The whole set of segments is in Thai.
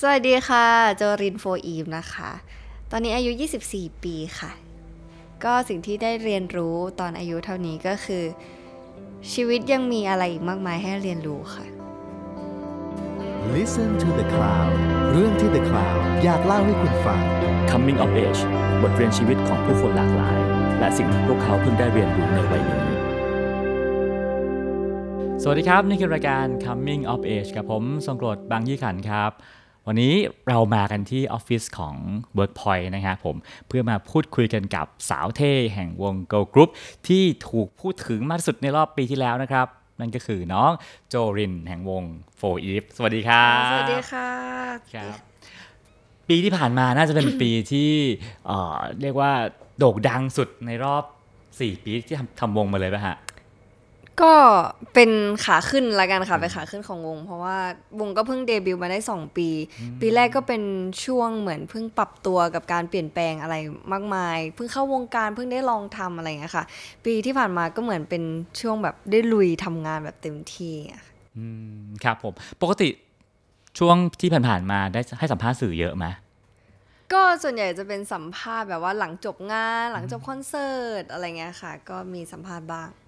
สวัสดีค่ะ โจรินโฟอีมนะคะ ตอนนี้อายุ 24 ปีค่ะ ก็สิ่งที่ได้เรียนรู้ตอนอายุเท่านี้ก็คือ ชีวิตยังมีอะไรอีกมากมายให้เรียนรู้ค่ะ Listen to the Cloud เรื่องที่ The Cloud อยากเล่าให้คุณฟัง Coming of Age บทเรียนชีวิตของผู้คนหลากหลาย และสิ่งที่พวกเขาเพิ่งได้เรียนรู้ในวัยนี้ สวัสดีครับ นี่คือรายการ Coming of Age กับผมทรงกรดบางยี่ขันครับ วันนี้เรามากันที่ออฟฟิศของ Workpoint นะครับผมเพื่อมาพูดคุยกันกับสาวเท่แห่งวง Girl Group ที่ถูกพูดถึงมากที่สุดในรอบปีที่แล้วนะครับ นั่นก็คือน้องโจรินแห่งวง4 Eve สวัสดีครับสวัสดีค่ะครับปีที่ผ่านมาน่าจะเป็นปีที่เอ่อเรียกว่าโด่งดังสุดในรอบ 4 ปีที่ทำทำวงมาเลยป่ะฮะ ก็เป็นขาขึ้นละกันค่ะเป็นขาขึ้นของวง เพราะว่าวงก็เพิ่งเดบิวต์มาได้ 2 ปี ปีแรกก็เป็นช่วงเหมือนเพิ่งปรับตัวกับการเปลี่ยนแปลงอะไรมากมาย เพิ่งเข้าวงการเพิ่งได้ลองทำอะไรอย่างเงี้ยค่ะ ปีที่ผ่านมาก็เหมือนเป็นช่วงแบบได้ลุยทำงานแบบเต็มที่อะค่ะอืมครับผมปกติช่วงที่ผ่านๆมาได้ให้สัมภาษณ์สื่อเยอะไหมก็ส่วนใหญ่จะเป็นสัมภาษณ์แบบว่าหลังจบงานหลังจบคอนเสิร์ตอะไรเงี้ยค่ะ ก็มีสัมภาษณ์บ้างอืม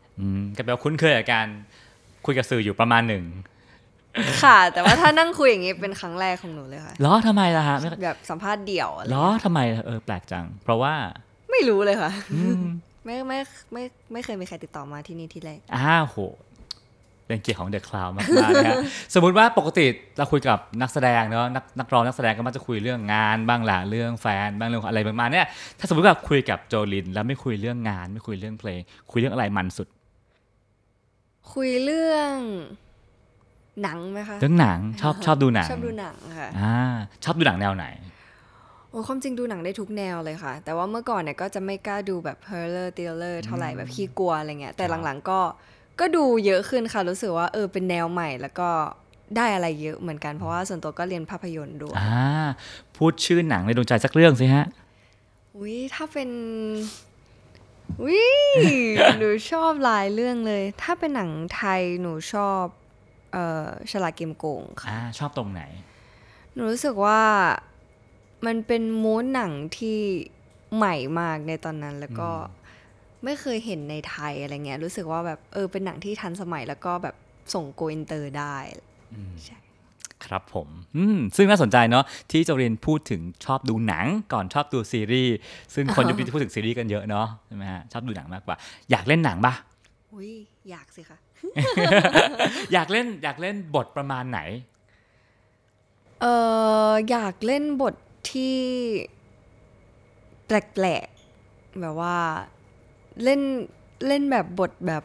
ก็แปลว่าคุ้นเคยกับการคุยกับสื่ออยู่ประมาณหนึ่งค่ะ แต่ว่าถ้านั่งคุยอย่างงี้เป็นครั้งแรกของหนูเลยค่ะล้อทำไมล่ะฮะไม่แบบสัมภาษณ์เดี่ยวอะไรล้อทำไมเออแปลกจัง เพราะว่าไม่รู้เลยค่ะไม่ไม่ไม่ไม่เคยมีใครติดต่อมาที่นี่ที่แรกอ้าวโหเป็นเกียรติของเดอะคลาวมากๆนะฮะสมมุติว่าปกติเราคุยกับนักแสดงเนาะนักนักร้องนักแสดงก็มักจะคุยเรื่องงานบ้างละเรื่องแฟนบ้างเรื่องอะไรประมาณเนี้ยถ้าสมมติว่าคุยกับโจลินแล้วไม่คุยเรื่องงาน ไม่คุยเรื่องเพลง คุยเรื่องอะไรมันสุด คุยเรื่องหนังไหมคะเรื่องหนังชอบชอบดูหนัง ชอบดูหนังค่ะอ่าชอบดูหนังแนวไหนโอ้ความจริงดูหนังได้ทุกแนวเลยค่ะ แต่ว่าเมื่อก่อนเนี่ยก็จะไม่กล้าดูแบบ horror thriller เท่าไหร่แบบขี้กลัวอะไรเงี้ยแต่หลังๆก็ก็ดูเยอะขึ้นค่ะ รู้สึกว่าเออเป็นแนวใหม่แล้วก็ได้อะไรเยอะเหมือนกันเพราะว่าส่วนตัวก็เรียนภาพยนตร์ด้วยอ่าพูดชื่อหนังในดวงใจสักเรื่องสิฮะอุ้ยถ้าเป็น อุ้ยหนูชอบหลายเรื่องเลย ถ้าเป็นหนังไทยหนูชอบเอ่อฉลาดเกมโกงค่ะอ่าชอบตรงไหน หนูรู้สึกว่ามันเป็นมูดหนังที่ใหม่มากในตอนนั้นแล้วก็ไม่เคยเห็นในไทยอะไรเงี้ยรู้สึกว่าแบบเออเป็นหนังที่ทันสมัยแล้วก็แบบส่ง go inter ได้ใช่ ครับผมอืมซึ่งน่าสนใจเนาะที่โจริญพูดถึงชอบดูหนังก่อนชอบดูซีรีส์ซึ่งคนยุคนี้จะพูดถึงซีรีส์กันเยอะเนาะใช่ไหมฮะชอบดูหนังมากกว่า อยากเล่นหนังปะอุ้ยอยากสิคะอยากเล่นอยากเล่นบทประมาณไหนเอออยากเล่นบทที่แปลกๆแบบว่าเล่นเล่นแบบบทแบบ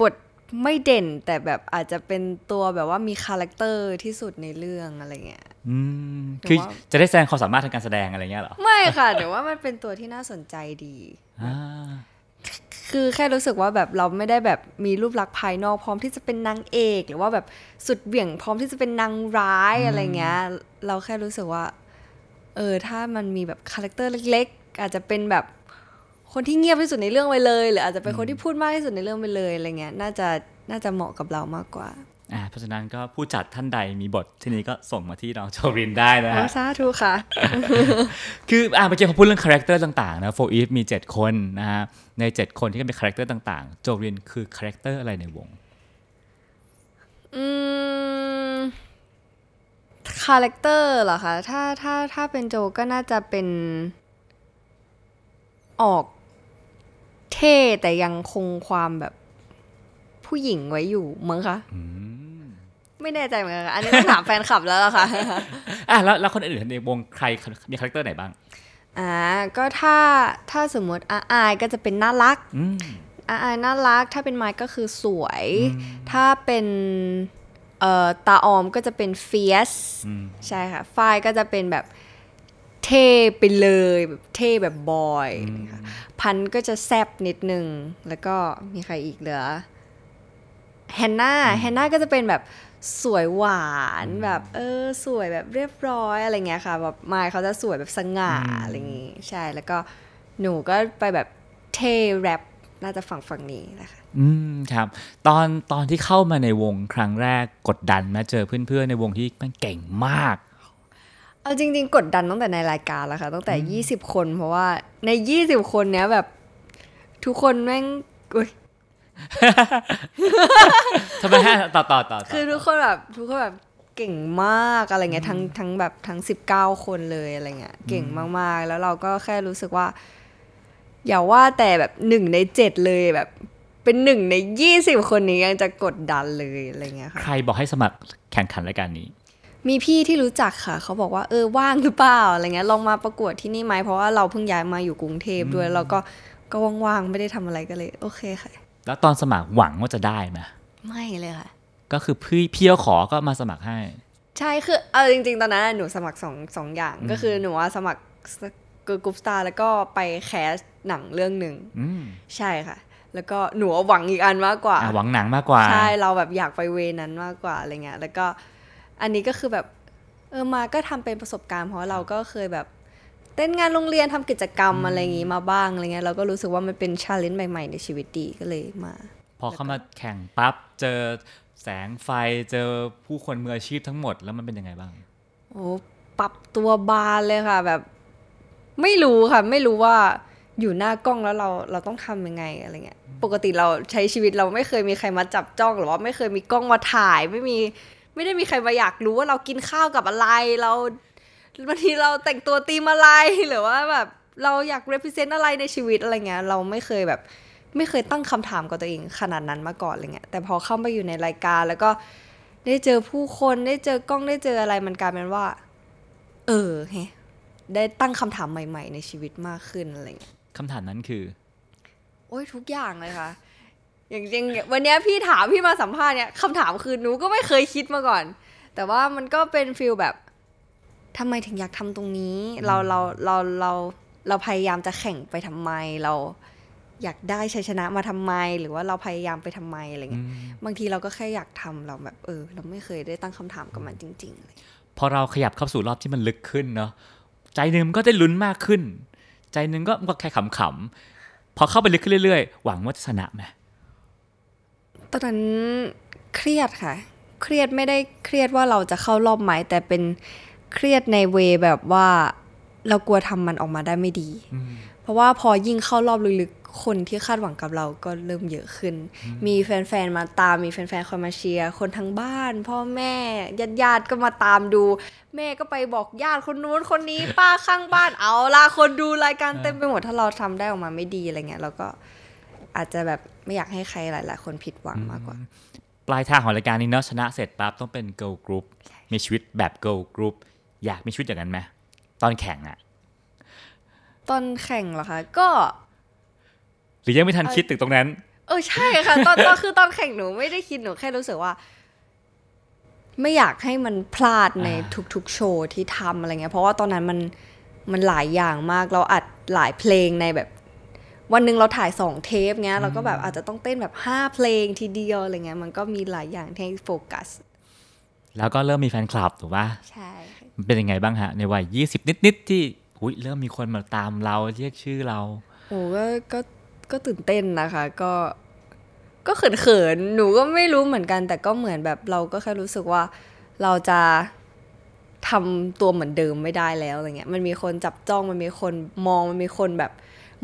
บท ไม่เด่นแต่แบบอาจจะเป็นตัวแบบว่ามี character ที่สุดในเรื่องอะไรเงี้ยอืมหรือคือว่าจะได้แสดงความสามารถทางการแสดงอะไรเงี้ยเหรอ ไม่ค่ะแต่ว่ามันเป็นตัวที่น่าสนใจดีอ่าคือแค่รู้สึกว่าแบบเราไม่ได้แบบมีรูปลักษณ์ภายนอกพร้อมที่จะเป็นนางเอก หรือว่าแบบสุดเหวี่ยงพร้อมที่จะเป็นนางร้ายอะไรเงี้ย เราแค่รู้สึกว่า เออถ้ามันมีแบบคาแรคเตอร์เล็ก ๆ อาจจะเป็นแบบ คนที่เงียบที่สุดในเรื่องไปเลย หรืออาจจะเป็นคนที่พูดมากที่สุดในเรื่องไปเลยอะไรเงี้ยน่าจะน่าจะเหมาะกับเรามากกว่าอ่าเพราะฉะนั้นก็ผู้จัดท่านใดมีบทที่นี้ก็ส่งมาที่น้องโจริญได้นะโอ้ฮะสาธุค่ะ คืออ่าเมื่อกี้พอพูดเรื่องคาแรคเตอร์ต่างๆนะ4EVE มี 7 คนนะฮะใน 7 คนที่ก็เป็นคาแรคเตอร์ต่างๆ โจริญคือคาแรคเตอร์อะไรในวงอืมคาแรคเตอร์เหรอคะถ้าถ้าถ้าเป็นโจก็น่าจะเป็นออก เท่แต่ยังคงความแบบผู้หญิงไว้อยู่มั้งคะไม่แน่ใจเหมือนกันค่ะอันนี้ต้องถามแฟนคลับแล้วล่ะค่ะอะแล้วแล้วคนอื่นในวงใครมีคาแรคเตอร์ไหนบ้างอ่าก็ถ้าถ้าสมมติอาอายก็จะเป็นน่ารักอืมอาอายน่ารัก ถ้าเป็นไม้ก็คือสวย ถ้าเป็นเอ่อตาออมก็จะเป็นเฟียสอืมใช่ค่ะฝ้ายก็จะเป็นแบบ เท่ไปเลยแบบเท่แบบบอยค่ะพันธุ์ก็จะแซบนิดนึง แล้วก็มีใครอีกเหลือแฮนนาแฮนนาก็จะเป็นแบบสวยหวานแบบเออสวยแบบเรียบร้อยอะไรเงี้ยค่ะแบบมายเขาจะสวยแบบสง่าอะไรอย่างงี้ใช่แล้วก็หนูก็ไปแบบเท่แรปน่าจะฝั่งฝั่งนี้นะคะอืมครับ ตอนตอนที่เข้ามาในวงครั้งแรกกดดันไหมาเจอเพื่อนๆในวงที่มันเก่งมาก เอาจริงๆ กดดันตั้งแต่ในรายการแล้วค่ะ ตั้งแต่ 20 คน เพราะว่าใน 20 คนเนี้ยแบบทุกคนแม่งอุ๊ยทำไมฮะต่อต่อต่อต่อคือทุกคนแบบทุกคนแบบเก่งมากอะไรเงี้ยทั้งทั้งแบบทั้ง 19 คนเลยอะไรเงี้ยเก่งมากๆ แล้วเราก็แค่รู้สึกว่า อย่าว่าแต่แบบหนึ่งในเจ็ดเลยแบบเป็นหนึ่งใน 20 คนนี้ยังจะกดดันเลยอะไรเงี้ยค่ะใครบอกให้สมัครแข่งขันรายการนี้ มีพี่ที่รู้จักค่ะ เขาบอกว่าเออว่างหรือเปล่าอะไรเงี้ยลองมาประกวดที่นี่ไหมเพราะว่าเราเพิ่งย้ายมาอยู่กรุงเทพด้วยเราก็ก็ว่างๆไม่ได้ทำอะไรก็เลย โอเคค่ะ แล้วตอนสมัครหวังว่าจะได้ไหมไม่เลยค่ะ ก็คือพี่พี่เขาขอก็มาสมัครให้ ใช่คือเอาจริงๆ ตอนนั้นหนูสมัครสองสองอย่างก็คือหนูว่าสมัคร Girl Group Star แล้วก็ไป cast หนังเรื่องหนึ่งอืมใช่ค่ะ แล้วก็หนูหวังอีกอันมากกว่าอะหวังหนังมากกว่า ใช่เราแบบอยากไปเวนั้นมากกว่าอะไรเงี้ยแล้วก็ อันนี้ก็คือแบบเออมาก็ทำเป็นประสบการณ์เพราะเราก็เคยแบบเต้นงานโรงเรียนทำกิจกรรมอะไรอย่างงี้มาบ้างอะไรเงี้ยเราก็รู้สึกว่ามันเป็น challenge ใหม่ ๆ ในชีวิตดีก็เลยมา พอเข้ามาแข่งปั๊บเจอแสงไฟเจอผู้คนมืออาชีพทั้งหมดแล้วมันเป็นยังไงบ้างโอ้ปรับตัวบานเลยค่ะ แบบ ไม่รู้ค่ะ ไม่รู้ว่าอยู่หน้ากล้องแล้วเราเราต้องทำยังไงอะไรเงี้ย ปกติเราใช้ชีวิตเราไม่เคยมีใครมาจับจ้องหรือว่าไม่เคยมีกล้องมาถ่าย ไม่มี ไม่ได้มีใครมาอยากรู้ว่าเรากินข้าวกับอะไรเราบางทีเราแต่งตัวตีมอะไรหรือว่าแบบเราอยาก represent อะไรในชีวิตอะไรเงี้ยเราไม่เคยแบบไม่เคยตั้งคำถามกับตัวเองขนาดนั้นมาก่อนอะไรเงี้ยแต่พอเข้ามาอยู่ในรายการแล้วก็ได้เจอผู้คนได้เจอกล้องได้เจออะไรมันกลายเป็นว่า เออเฮ้ได้ตั้งคำถามใหม่ ๆ ในชีวิตมากขึ้นอะไรเงี้ยคำถามนั้นคือ โอ้ยทุกอย่างเลยค่ะ อย่างจริงๆวันเนี้ยพี่ถามพี่มาสัมภาษณ์เนี่ยคำถามคือหนูก็ไม่เคยคิดมาก่อน แต่ว่ามันก็เป็นฟิลแบบทำไมถึงอยากทำตรงนี้ เราเราเราเราเราพยายามจะแข่งไปทำไมเราอยากได้ชัยชนะมาทำไม หรือว่าเราพยายามไปทำไมอะไรเงี้ยบางทีเราก็แค่อยากทำเราแบบเออ เราไม่เคยได้ตั้งคำถามกับมันจริงๆอะไรเงี้ยพอเราขยับเข้าสู่รอบที่มันลึกขึ้นเนาะใจหนึ่งมันก็ได้ลุ้นมากขึ้น ใจหนึ่งก็มันก็แค่ขำๆพอเข้าไปลึกขึ้นเรื่อยๆ หวังว่าจะชนะไหม ตอนนั้นเครียดค่ะ เครียดไม่ได้เครียดว่าเราจะเข้ารอบไหมแต่เป็นเครียดในเวแบบว่าเรากลัวทำมันออกมาได้ไม่ดี เพราะว่าพอยิ่งเข้ารอบลึกๆ คนที่คาดหวังกับเราก็เริ่มเยอะขึ้น มีแฟนๆ มาตาม มีแฟนๆ คอยมาเชียร์ คนทั้งบ้าน พ่อแม่ญาติๆก็มาตามดู แม่ก็ไปบอกญาติคนนู้นคนนี้ป้าข้างบ้านเอาล่ะคนดูรายการเต็มไปหมดถ้าเราทำได้ออกมาไม่ดีอะไรเงี้ยเราก็ อาจจะแบบไม่อยากให้ใครหลาย ๆ คนผิดหวังมากกว่า ปลายทางของรายการนี้เนาะชนะเสร็จปั๊บต้องเป็น girl group มีชีวิตแบบ girl group อยากมีชีวิตอย่างนั้นไหมตอนแข่งอะตอนแข่งเหรอคะก็ หรือยังไม่ทันคิดถึงตรงนั้น เออใช่ค่ะตอนตอนคือตอนแข่งหนูไม่ได้คิดหนูแค่รู้สึกว่า ไม่อยากให้มันพลาดในอ่าทุกๆโชว์ที่ทำอะไรเงี้ยเพราะว่าตอนนั้นมันมันหลายอย่างมากเราอัดหลายเพลงในแบบ วันหนึ่งเราถ่ายสองเทปเงี้ยเราก็แบบอาจจะต้องเต้นแบบห้าเพลงทีเดียวอะไรเงี้ยมันก็มีหลายอย่างที่ให้โฟกัส แล้วก็เริ่มมีแฟนคลับถูกปะใช่ค่ะมันเป็นยังไงบ้างฮะ ในวัย 20 นิด ๆ ที่อุยเริ่มมีคนมาตามเราเรียกชื่อเราโอ้ก็ก็ก็ตื่นเต้นนะคะ ก็ก็เขินๆหนูก็ไม่รู้เหมือนกัน แต่ก็เหมือนแบบเราก็แค่รู้สึกว่าเราจะทำตัวเหมือนเดิมไม่ได้แล้วอะไรเงี้ย มันมีคนจับจ้อง มันมีคนมอง มันมีคนแบบ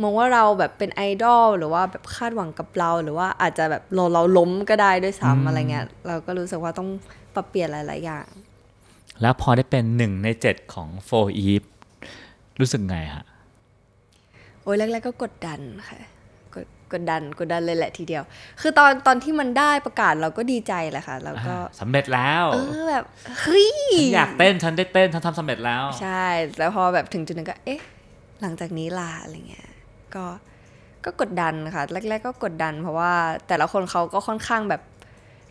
มองว่าเราแบบเป็นไอดอลหรือว่าแบบคาดหวังกับเรา หรือว่าอาจจะแบบเราเราล้มก็ได้ด้วยซ้ำอะไรเงี้ยเราก็รู้สึกว่าต้องปรับเปลี่ยนหลาย ๆ อย่าง แล้วพอได้เป็นหนึ่งในเจ็ดของ4 Eve รู้สึกไงฮะโอ้ยแรก ๆ ก็กดดันค่ะกดกดดันกดดันเลยแหละทีเดียว คือตอนตอนที่มันได้ประกาศเราก็ดีใจแหละค่ะแล้วก็สำเร็จแล้วเออแบบเฮ้ยฉันอยากเต้นฉันได้เต้นฉันทำสำเร็จแล้ว ใช่ แล้วพอแบบถึงจุดนึงก็เอ๊ะ หลังจากนี้ล่ะอะไรเงี้ย ก็ก็กดดันค่ะ แรก ๆ ก็กดดัน เพราะว่าแต่ละคนเขาก็ค่อนข้างแบบ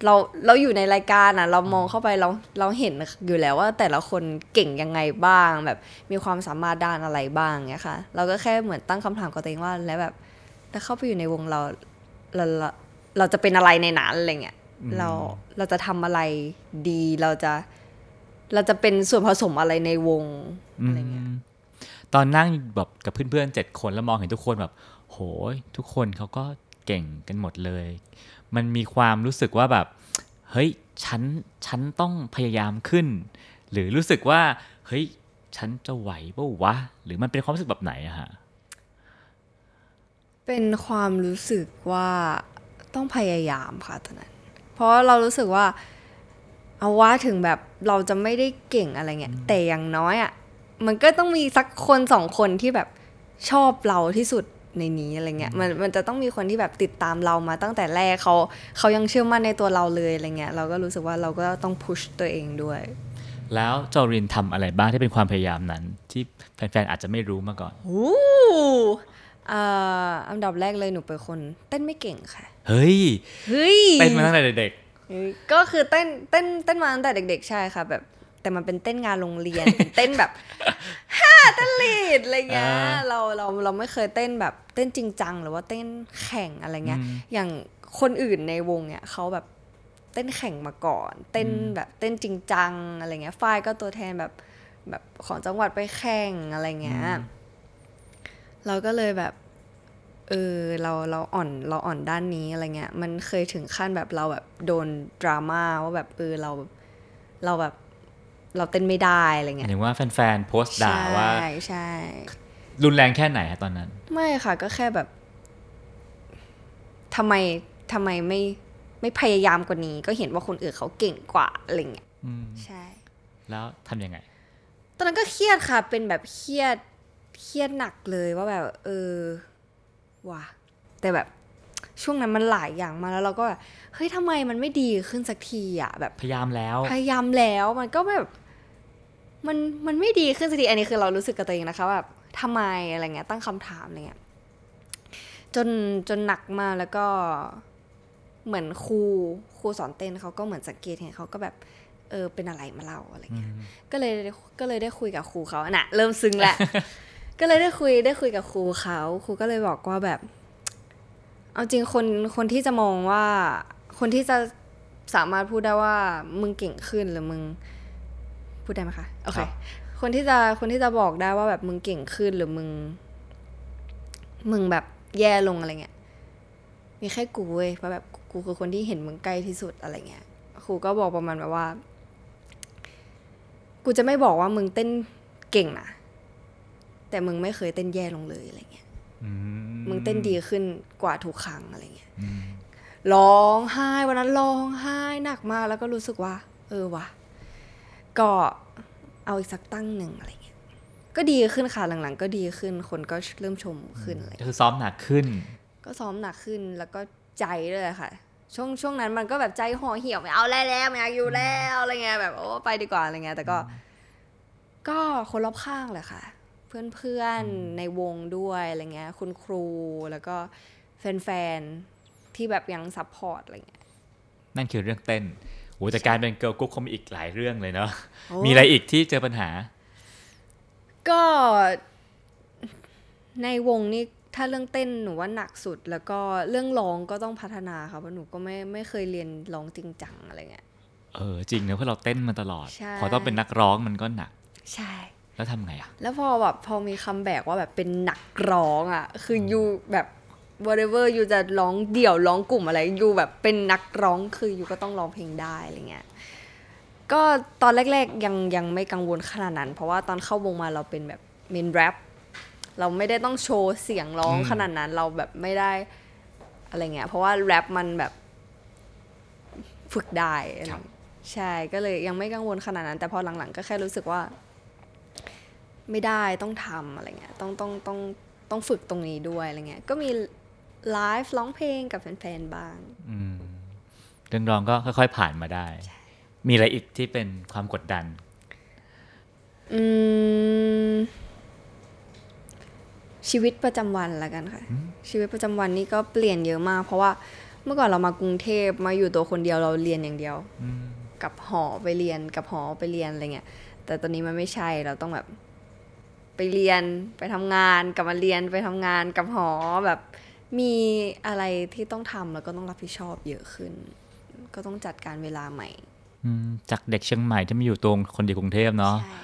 เราเราอยู่ในรายการอะ เรามองเข้าไปเราเราเห็นอยู่แล้วว่าแต่ละคนเก่งยังไงบ้าง แบบมีความสามารถด้านอะไรบ้างเงี้ยค่ะ เราก็แค่เหมือนตั้งคำถามกับตัวเองว่าแล้วแบบถ้าเข้าไปอยู่ในวงเราเราเราเราจะเป็นอะไรในนั้นอะไรเงี้ยเราเราจะทำอะไรดีเราจะ เราจะเป็นส่วนผสมอะไรในวงอะไรเงี้ย ตอนนั่งแบบกับเพื่อนๆเจ็ดคนแล้วมองเห็นทุกคนแบบ โหยทุกคนเขาก็เก่งกันหมดเลย มันมีความรู้สึกว่าแบบ เฮ้ยฉันฉันต้องพยายามขึ้น หรือรู้สึกว่าเฮ้ยฉันจะไหวปะวะ หรือมันเป็นความรู้สึกแบบไหนอะฮะเป็นความรู้สึกว่าต้องพยายามค่ะตอนนั้น เพราะเรารู้สึกว่าเอาว่าถึงแบบเราจะไม่ได้เก่งอะไรเงี้ยแต่อย่างน้อยอะ่ะ มันก็ต้องมีสักคนสองคนที่แบบชอบเราที่สุดในนี้อะไรเงี้ยมันมันจะต้องมีคนที่แบบติดตามเรามาตั้งแต่แรกเขาเขายังเชื่อมั่นในตัวเราเลยอะไรเงี้ยเราก็รู้สึกว่าเราก็ต้องพุชตัวเองด้วย แล้วจอรินทำอะไรบ้างที่เป็นความพยายามนั้น ที่แฟนๆอาจจะไม่รู้มาก่อนโอ้อ่าอันดับแรกเลยหนูเป็นคนเต้นไม่เก่งค่ะ เฮ้ยเฮ้ยเต้นมาตั้งแต่เด็กเฮ้ยก็คือเต้นเต้นเต้นมาตั้งแต่เด็ก ๆ ใช่ค่ะแบบ แต่มันเป็นเต้นงานโรงเรียนเป็นเต้นแบบฮ่าเต้นลีดอะไรเงี้ยอ่าเราเราเราไม่เคยเต้นแบบเต้นจริงจังหรือว่าเต้นแข่งอะไรเงี้ยอืมอย่างคนอื่นในวงเนี่ยเขาแบบเต้นแข่งมาก่อน เต้นแบบเต้นจริงจังอะไรเงี้ยฝ้ายก็ตัวแทนแบบแบบของจังหวัดไปแข่งอะไรเงี้ยเราก็เลยแบบเออเราเราอ่อนเราอ่อนด้านนี้อะไรเงี้ย มันเคยถึงขั้นแบบเราแบบโดนดราม่าว่าแบบเออเราเราแบบ เราเต้นไม่ได้อะไรๆหเงี้มายยถึงว่าแฟนๆโพสต์ด่าว่า ใช่ใช่ รุนแรงแค่ไหนอะตอนนั้น ไม่ค่ะก็แค่แบบทำไมทำไมไม่ไม่พยายามกว่านี้ ก็เห็นว่าคนอื่นเขาเก่งกว่าอะไรเงี้ยอืมใช่ แล้วทำยังไง ตอนนั้นก็เครียดค่ะ เป็นแบบเครียดเครียดหนักเลยว่าแบบ เออว่ะแต่แบบช่วงนั้นมันหลายอย่างมากแล้วเราก็แบบ เฮ้ยทำไมมันไม่ดีขึ้นสักทีอะแบบพยายามแล้ว พยายามแล้วมันก็แบบมันมันไม่ดีขึ้นสักทีอันนี้คือเรารู้สึกกับตัวเองนะคะว่าแบบทำไมอะไรเงี้ยตั้งคำถามอะไรเงี้ยจนจนหนักมากแล้วก็เหมือนครูครูสอนเต้นเขาก็เหมือนสังเกตเห็นเขาก็แบบเออเป็นอะไรมาเล่าอะไรเงี้ยก็เลยก็เลยได้คุยกับครูเขาน่ะ เริ่มซึ้งแล้วก็เลยได้คุยได้คุยกับครูเขาครูก็เลยบอกว่าแบบ เอาจริงคนคนที่จะมองว่า คนที่จะสามารถพูดได้ว่ามึงเก่งขึ้นหรือมึง พูดได้ไหมคะโอเคครับคนที่จะคนที่จะบอกได้ว่าแบบมึงเก่งขึ้นหรือมึง มึงแบบแย่ลงอะไรเงี้ยมีแค่กูเว้ยเพราะแบบกูคือคนที่เห็นมึงใกล้ที่สุดอะไรเงี้ยครูก็บอกประมาณแบบว่า กูจะไม่บอกว่ามึงเต้นเก่งนะแต่มึงไม่เคยเต้นแย่ลงเลยอะไรเงี้ยอืมึงเต้นดีขึ้นกว่าทุกครั้งอะไรเงี้ยอืม ร้องไห้วันนั้นร้องไห้หนักมากแล้วก็รู้สึกว่า เออว่ะก็เอาอีกสักตั้งหนึ่งอะไรเงี้ยก็ดีขึ้นค่ะหลังๆ ก็ดีขึ้นคนก็เริ่มชมขึ้นอะไรก็คือซ้อมหนักขึ้น ก็ซ้อมหนักขึ้นแล้วก็ใจเลยค่ะ ช่วงช่วงนั้นมันก็แบบใจห่อเหี่ยวไม่เอาแล้วแล้วไม่อยากอยู่แล้วอะไรเงี้ยแบบโอ้ไปดีกว่าอะไรเงี้ยแต่ก็ ก็คนรอบข้างแหละค่ะเพื่อนเพื่อนๆในวงด้วยอะไรเงี้ย คุณครูแล้วก็แฟนๆ ที่แบบยัง support อะไรเงี้ยนั่นคือเรื่องเต้นโหแต่การเป็น girl group เขามีอีกหลายเรื่องเลยเนาะโอ้มีอะไรอีกที่เจอปัญหา ก็ในวงนี่ถ้าเรื่องเต้นหนูว่าหนักสุด แล้วก็เรื่องร้องก็ต้องพัฒนาค่ะเพราะหนูก็ไม่ไม่เคยเรียนร้องจริงจังอะไรเงี้ยเออจริงเนอะเพราะเราเต้นมาตลอดใช่พอต้องเป็นนักร้องมันก็หนัก ใช่ แล้วทำไงอะแล้วพอแบบพอมีคำแบกว่าแบบเป็นนักร้องอะคือยูแบบ whatever ยูจะร้องเดี่ยวร้องกลุ่มอะไรยูแบบเป็นนักร้องคือยูก็ต้องร้องเพลงได้อะไรเงี้ยก็ตอนแรกๆยังยังไม่กังวลขนาดนั้น เพราะว่าตอนเข้าวงมาเราเป็นแบบเมนแรปเราไม่ได้ต้องโชว์เสียงร้องขนาดนั้นเราแบบไม่ได้อะไรเงี้ยเพราะว่าแรปมันแบบฝึกได้อะไรเงี้ยใช่ก็เลยยังไม่กังวลขนาดนั้น แต่พอหลังๆ ก็แค่รู้สึกว่า ไม่ได้ต้องทำอะไรเงี้ยต้องต้องต้องต้องฝึกตรงนี้ด้วยอะไรเงี้ยก็มี ไลฟ์ร้องเพลงกับแฟนๆบ้างอืมเรื่องร้องก็ค่อยๆผ่านมาได้ มีอะไรอีกที่เป็นความกดดัน อืมชีวิตประจำวันละกันค่ะ ชีวิตประจำวันนี่ก็เปลี่ยนเยอะมาก เพราะว่าเมื่อก่อนเรามากรุงเทพมาอยู่ตัวคนเดียวเราเรียนอย่างเดียวอืมกับหอไปเรียนกับหอไปเรียนอะไรเงี้ย แต่ตอนนี้มันไม่ใช่เราต้องแบบ ไปเรียนไปทำงานกลับมาเรียนไปทำงานกับหอแบบ มีอะไรที่ต้องทำแล้วก็ต้องรับผิดชอบเยอะขึ้น ก็ต้องจัดการเวลาใหม่อืมจากเด็กเชียงใหม่ที่มาอยู่ตรงคนเดียวกรุงเทพเนาะใช่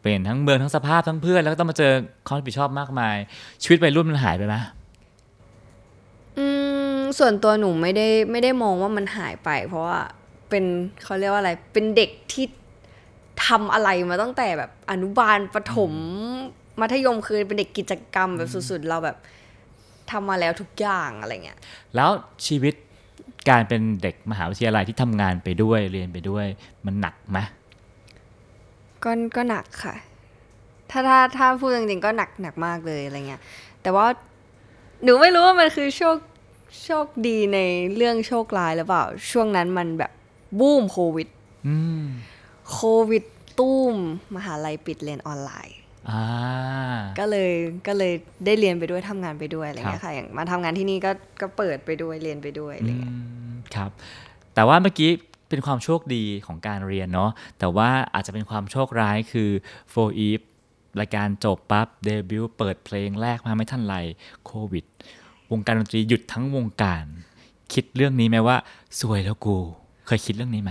เปลี่ยนทั้งเมืองทั้งสภาพทั้งเพื่อนแล้วก็ต้องมาเจอความรับผิดชอบมากมาย ชีวิตวัยรุ่นมันหายไปไหมอืมส่วนตัวหนูไม่ได้ไม่ได้มองว่ามันหายไป เพราะว่าเป็นเขาเรียกว่าอะไร เป็นเด็กที่ทำอะไรมาตั้งแต่แบบอนุบาลประถมมัธยมคือเป็นเด็กกิจกรรมแบบสุดๆ เราแบบ ทำมาแล้วทุกอย่างอะไรเงี้ยแล้วชีวิตการเป็นเด็กมหาวิทยาลัยที่ทำงานไปด้วยเรียนไปด้วย มันหนักไหมก็ก็หนักค่ะ ถ้าถ้าถ้าพูดจริงๆก็หนักหนักมากเลยอะไรเงี้ย แต่ว่าหนูไม่รู้ว่ามันคือโชคโชคดีในเรื่องโชคร้ายหรือเปล่า ช่วงนั้นมันแบบบูมโควิดอืมโควิด ตุ้ม มหาลัยปิดเรียนออนไลน์อ่า ก็เลยก็เลยได้เรียนไปด้วยทำงานไปด้วยอะไรเงี้ครับยค่ะอย่างมาทำงานที่นี่ก็ก็เปิดไปด้วยเรียนไปด้วยอะไรเงี้ยอืมครับ แต่ว่าเมื่อกี้เป็นความโชคดีของการเรียนเนาะแต่ว่าอาจจะเป็นความโชคร้ายคือ for eve รายการจบปั๊บเดบิวต์เปิดเพลงแรกมาไม่ทันไรโควิด วงการดนตรีหยุดทั้งวงการ คิดเรื่องนี้ไหมว่า สวยแล้วกู เคยคิดเรื่องนี้ไหม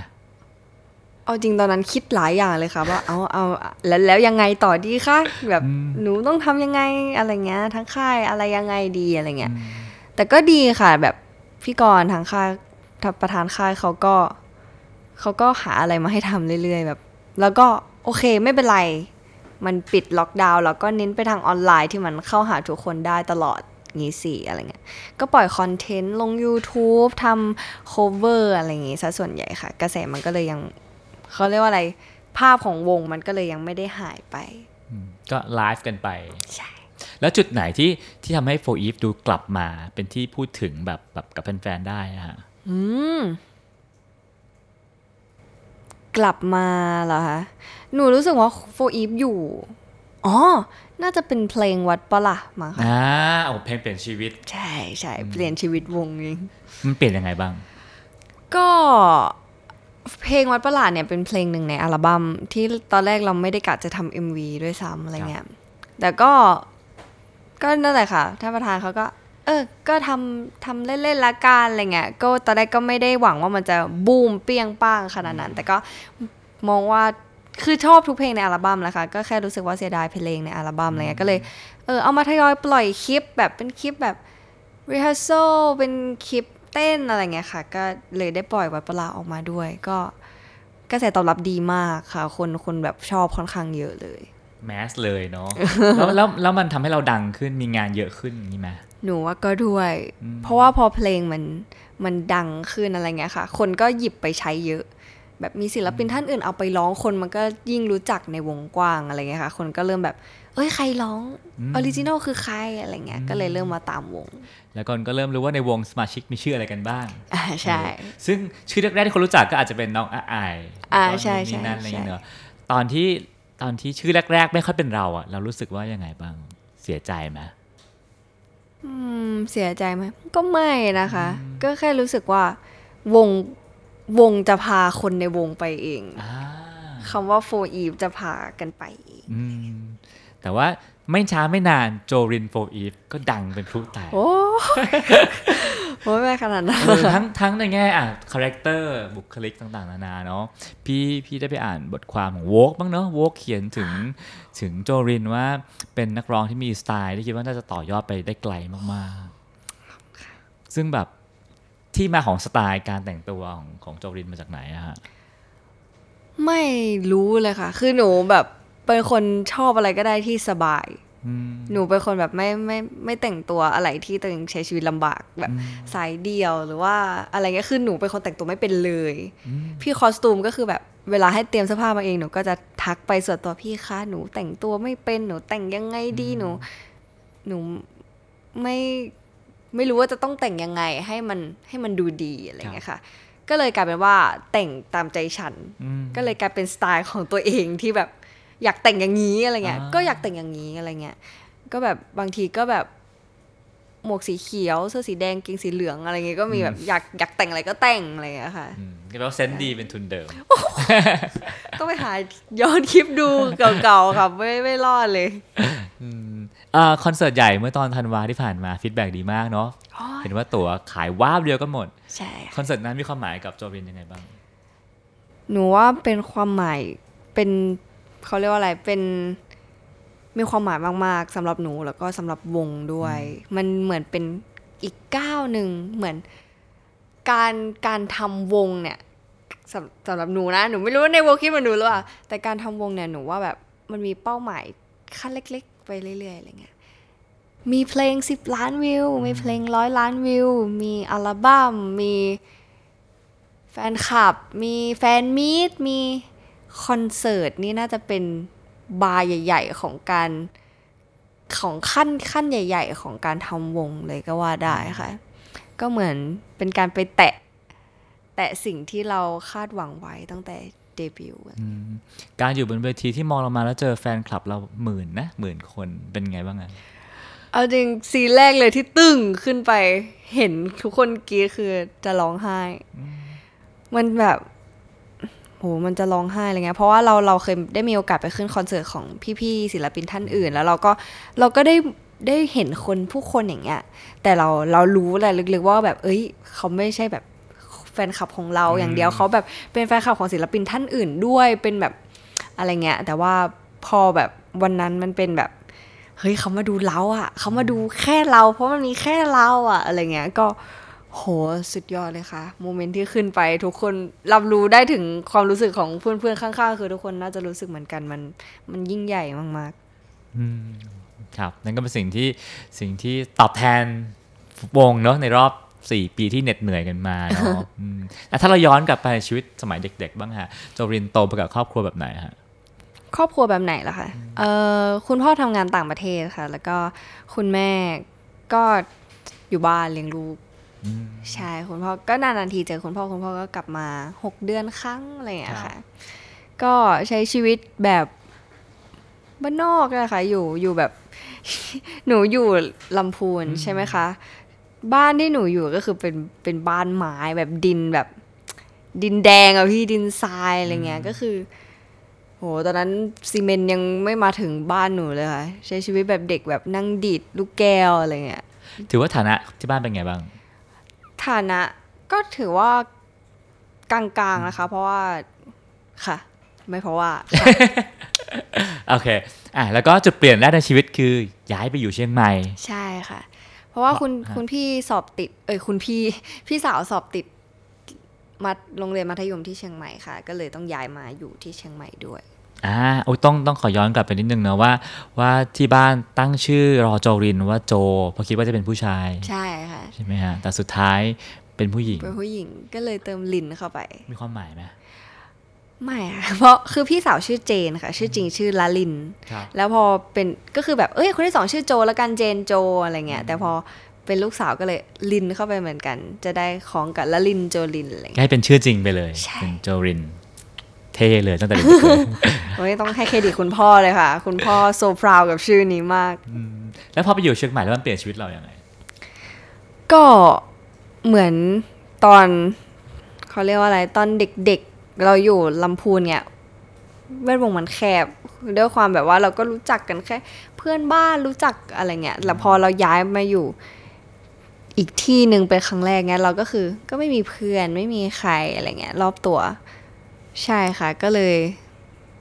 เอาจริงตอนนั้นคิดหลายอย่างเลยค่ะว่าเอาเอาแล้วแล้วยังไงต่อดีคะแบบหนูต้องทำยังไงอะไรเงี้ยทั้งค่ายอะไรยังไงดีอะไรเงี้ยแต่ก็ดีค่ะแบบพี่กรณ์ทางค่ายประธานค่ายเขาก็เขาก็หาอะไรมาให้ทำเรื่อย ๆ แบบ แล้วก็โอเคไม่เป็นไร มันปิดล็อกดาวน์แล้วก็เน้นไปทางออนไลน์ที่มันเข้าหาทุกคนได้ตลอดงี้สิอะไรเงี้ย ก็ปล่อยคอนเทนต์ลง YouTube ทำ cover อะไรอย่างงี้ซะส่วนใหญ่ค่ะ กระแสมันก็เลยยัง เขาเรียกว่าอะไร ภาพของวงมันก็เลยยังไม่ได้หายไปอืมก็ไลฟ์กันไป ใช่ แล้วจุดไหนที่ที่ทำให้ for eve ดูกลับมาเป็นที่พูดถึงแบบแบบกับแฟนๆได้อะฮะอืมกลับมาเหรอคะหนูรู้สึกว่าโฟอีฟอยู่ อ๋อ น่าจะเป็นเพลงวัดปะละมั้งคะอ่าโอ้เพลงเปลี่ยนชีวิต ใช่ใช่เปลี่ยนชีวิตวงเองมันเปลี่ยนยังไงบ้าง ก็ เพลงวัดประหลาดเนี่ยเป็นเพลงหนึ่งในอัลบั้มที่ตอนแรกเราไม่ได้กะจะทำ MV ด้วยซ้ำอะไรเงี้ย แต่ก็ก็นั่นแหละค่ะท่านประธานเขาก็ เออ ก็ทำทำเล่นๆละกันอะไรเงี้ย ก็ตอนแรกก็ไม่ได้หวังว่ามันจะบูมเปี้ยงป้างขนาดนั้น แต่ก็มองว่าคือชอบทุกเพลงในอัลบั้มแหละค่ะ ก็แค่รู้สึกว่าเสียดายเพลงในอัลบั้มอะไรเงี้ย ก็เลย เออเอามาทยอยปล่อยคลิปแบบเป็นคลิปแบบ rehearsal เป็นคลิป เต้นอะไรเงี้ยค่ะ ก็เลยได้ปล่อยวัดประหลาดออกมาด้วย ก็กระแสตอบรับดีมากค่ะ คนคนแบบชอบค่อนข้างเยอะเลย mass เลยเนาะแล้วแล้วแล้วมันทำให้เราดังขึ้นมีงานเยอะขึ้นอย่างนี้ไหมหนูว่าก็ด้วย เพราะว่าพอเพลงมันมันดังขึ้นอะไรเงี้ยค่ะ คนก็หยิบไปใช้เยอะ แบบมีศิลปินท่านอื่นเอาไปร้องคนมันก็ยิ่งรู้จักในวงกว้างอะไรเงี้ยค่ะ คนก็เริ่มแบบ เอ้ยใครร้อง original คือใครอะไรเงี้ยก็เลยเริ่มมาตามวง แล้วคนก็เริ่มรู้ว่าในวงสมาชิกมีชื่ออะไรกันบ้างอ่าใช่เออซึ่งชื่อแรกๆที่คนรู้จักก็อาจจะเป็นน้องอาอายอ่าแล้วก็ใช่นู่นนี่นั่นใช่อะไรอย่างเงี้ยใช่เนอะตอนที่ตอนที่ชื่อแรก ๆ ไม่ค่อยเป็นเราอะเรารู้สึกว่ายังไงบ้างเสียใจไหมอืมเสียใจไหมก็ไม่นะคะ ก็แค่รู้สึกว่าวงวงจะพาคนในวงไปเองอ่าคำว่าโฟอีฟจะพากันไปเองอืม แต่ว่าไม่ช้าไม่นานโจริญ 4EVE ก็ดังเป็นพลุแตกโอ้โหไม่ขนาดนั้นเออทั้งทั้งในแง่อะคาแรคเตอร์บุคลิกต่างๆ นานาเนาะพี่พี่ได้ไปอ่านบทความของ Vogue บ้างเนาะ Vogue เขียนถึงถึงโจริญว่าเป็นนักร้องที่มีสไตล์ที่คิดว่าน่าจะต่อยอดไปได้ไกลมากๆ ซึ่งแบบที่มาของสไตล์การแต่งตัวของของโจริญมาจากไหนอะฮะไม่รู้เลยค่ะ คือหนูแบบ เป็นคนชอบอะไรก็ได้ที่สบายอืมหนูเป็นคนแบบไม่ไม่ไม่แต่งตัวอะไรที่ตัวเองใช้ชีวิตลำบากแบบสายเดียวหรือว่าอะไรเงี้ยคือหนูเป็นคนแต่งตัวไม่เป็นเลย พี่คอสตูมก็คือแบบเวลาให้เตรียมเสื้อผ้ามาเองหนูก็จะทักไปส่วนตัวพี่คะหนูแต่งตัวไม่เป็นหนูแต่งยังไงดีหนู หนูไม่ไม่รู้ว่าจะต้องแต่งยังไงให้มันให้มันดูดีอะไรเงี้ยค่ะ ก็เลยกลายเป็นว่าแต่งตามใจฉันอืมก็เลยกลายเป็นสไตล์ของตัวเองที่แบบ อยากแต่งอย่างนี้อะไรเงี้ยอ่าก็อยากแต่งอย่างนี้อะไรเงี้ย ก็แบบบางทีก็แบบหมวกสีเขียวเสื้อสีแดงเกงสีเหลืองอะไรเงี้ยก็มีแบบอยากอยากแต่งอะไรก็แต่งอะไรเงี้ยค่ะอืมก็แปลว่าเซนส์ดีเป็นทุนเดิม ต้องไปหาย้อนคลิปดูเก่าๆค่ะไม่ไม่รอดเลยอ่าคอนเสิร์ตใหญ่เมื่อตอนธันวาที่ผ่านมาฟีดแบ็ดีมากเนาะอ๋อเห็นว่าตั๋วขายวาบเดียวก็หมดใช่คอนเสิร์ตนั้นมีความหมายกับโจรินยังไงบ้าง หนูว่าเป็นความหมายเป็น เขาเรียกว่าอะไรเป็นมีความหมายมากๆสำหรับหนูแล้วก็สำหรับวงด้วย มันเหมือนเป็นอีกก้าวหนึ่งเหมือน การการทำวงเนี่ยสำสำหรับหนูนะหนูไม่รู้ว่าในวงคิดเหมันหนูหรือเปล่าแต่การทำวงเนี่ยหนูว่าแบบมันมีเป้าหมายขั้นเล็ก ๆ ไปเรื่อยๆอะไรเงี้ยมีเพลง10ล้านวิว มีเพลงร้อยล้านวิว มีอัลบั้มมีแฟนคลับ มีแฟนมีตมี คอนเสิร์ตนี่น่าจะเป็นบาร์ใหญ่ ๆ ของการของขั้นขั้นใหญ่ ๆ ของการทำวงเลยก็ว่าได้ค่ะ ก็เหมือนเป็นการไปแตะ แตะสิ่งที่เราคาดหวังไว้ตั้งแต่เดบิวต์การอยู่บนเวทีที่มองลงมาแล้วเจอแฟนคลับเราหมื่นนะหมื่นคนเป็นไงบ้างอะเอาจริงซีนแรกเลยที่ตึ้งขึ้นไปเห็นทุกคนกรีดคือจะร้องไห้ มันแบบ โหมันจะร้องไห้อะไรเงี้ยเพราะว่าเราเราเคยได้มีโอกาสไปขึ้นคอนเสิร์ตของพี่ๆศิลปินท่านอื่น แล้วเราก็เราก็ได้ได้เห็นคนผู้คนอย่างเงี้ย แต่เราเรารู้แหละลึกๆว่าแบบ เอ้ย เขาไม่ใช่แบบแฟนคลับของเราอย่างเดียวเขาแบบเป็นแฟนคลับของศิลปินท่านอื่นด้วยเป็นแบบอะไรเงี้ย แต่ว่าพอแบบวันนั้นมันเป็นแบบเฮ้ยเขามาดูเราอะเขามาดูแค่เรา เพราะมันมีแค่เราอะอะไรเงี้ยก็ โหสุดยอดเลยค่ะ โมเมนต์ที่ขึ้นไปทุกคนรับรู้ได้ถึงความรู้สึกของเพื่อนๆข้างๆ คือทุกคนน่าจะรู้สึกเหมือนกันมันมันยิ่งใหญ่มากๆครับนั่นก็เป็นสิ่งที่สิ่งที่ตอบแทนวงเนาะในรอบ4ปีที่เหน็ดเหนื่อยกันมาเนาะอืมอะถ้าเราย้อนกลับไปชีวิตสมัยเด็ก ๆ บ้างฮะโจรินโตไปกับครอบครัวแบบไหนฮะครอบครัวแบบไหนล่ะคะเอ่อคุณพ่อทำงานต่างประเทศค่ะ แล้วก็คุณแม่ก็อยู่บ้านเลี้ยงลูก ใช่คุณพ่อก็นานๆทีเจอคุณพ่อคุณพ่อก็กลับมาหกเดือนครั้งอะไรอย่างเงี้ยค่ะ ก็ใช้ชีวิตแบบบ้านนอกเลยค่ะอยู่อยู่แบบ หนูอยู่ลำพูนใช่ไหมคะ บ้านที่หนูอยู่ก็คือเป็นเป็นบ้านไม้แบบดินแบบ ดินแดงอะพี่ดินทรายอะไรเงี้ยก็คือโห ตอนนั้นซีเมนต์ยังไม่มาถึงบ้านหนูเลยค่ะ ใช้ชีวิตแบบเด็กแบบนั่งดีดลูกแก้วอะไรเงี้ย ถือว่าฐานะที่บ้านเป็นไงบ้าง ฐานะก็ถือว่ากลางๆนะคะ เพราะว่าค่ะ ไม่เพราะว่า โอเคอะแล้วก็จุดเปลี่ยนแรกในชีวิตคือย้ายไปอยู่เชียงใหม่ ใช่ค่ะ เพราะว่าคุณฮะคุณพี่สอบติด เอ้ยคุณพี่พี่สาวสอบติดมาโรงเรียนมัธยมที่เชียงใหม่ค่ะ ก็เลยต้องย้ายมาอยู่ที่เชียงใหม่ด้วย อ่าโอ้ยต้องต้องขอย้อนกลับไปนิดนึงนะว่า ว่าที่บ้านตั้งชื่อรอโจรินว่าโจเพราะคิดว่าจะเป็นผู้ชาย ใช่ค่ะใช่ไหมฮะแต่สุดท้ายเป็นผู้หญิงเป็นผู้หญิงก็เลยเติมลินเข้าไป มีความหมายไหมไม่ค่ะเพราะคือพี่สาวชื่อเจนค่ะ ชื่อจริงชื่อลาลินครับแล้วพอเป็นก็คือแบบเอ้ยคนที่สองชื่อโจแล้วกันเจนโจอะไรเงี้ยแต่พอเป็นลูกสาวก็เลยลินเข้าไปเหมือนกัน จะได้คล้องกับละลินโจลินอะไรก็เงี้ยให้เป็นชื่อจริงไปเลยใช่เป็นโจริน เท่เลยตั้งแต่เด็กๆเลยโอ้ยต้องให้เครดิตคุณพ่อเลยค่ะ คุณพ่อโซพราวกับชื่อนี้มาก แล้วพอไปอยู่เชียงใหม่แล้วมันเปลี่ยนชีวิตเราอย่างไง ก็เหมือนตอนเขาเรียกว่าอะไร ตอนเด็กๆเราอยู่ลำพูนเนี่ยแวดวงมันแคบด้วยความแบบว่าเราก็รู้จักกันแค่ เพื่อนบ้านรู้จักอะไรเงี้ยแล้วพอเราย้ายมาอยู่อีกที่หนึ่งเป็นครั้งแรกเงี้ยเราก็คือก็ไม่มีเพื่อนไม่มีใครอะไรเงี้ยรอบตัว ใช่ค่ะก็เลย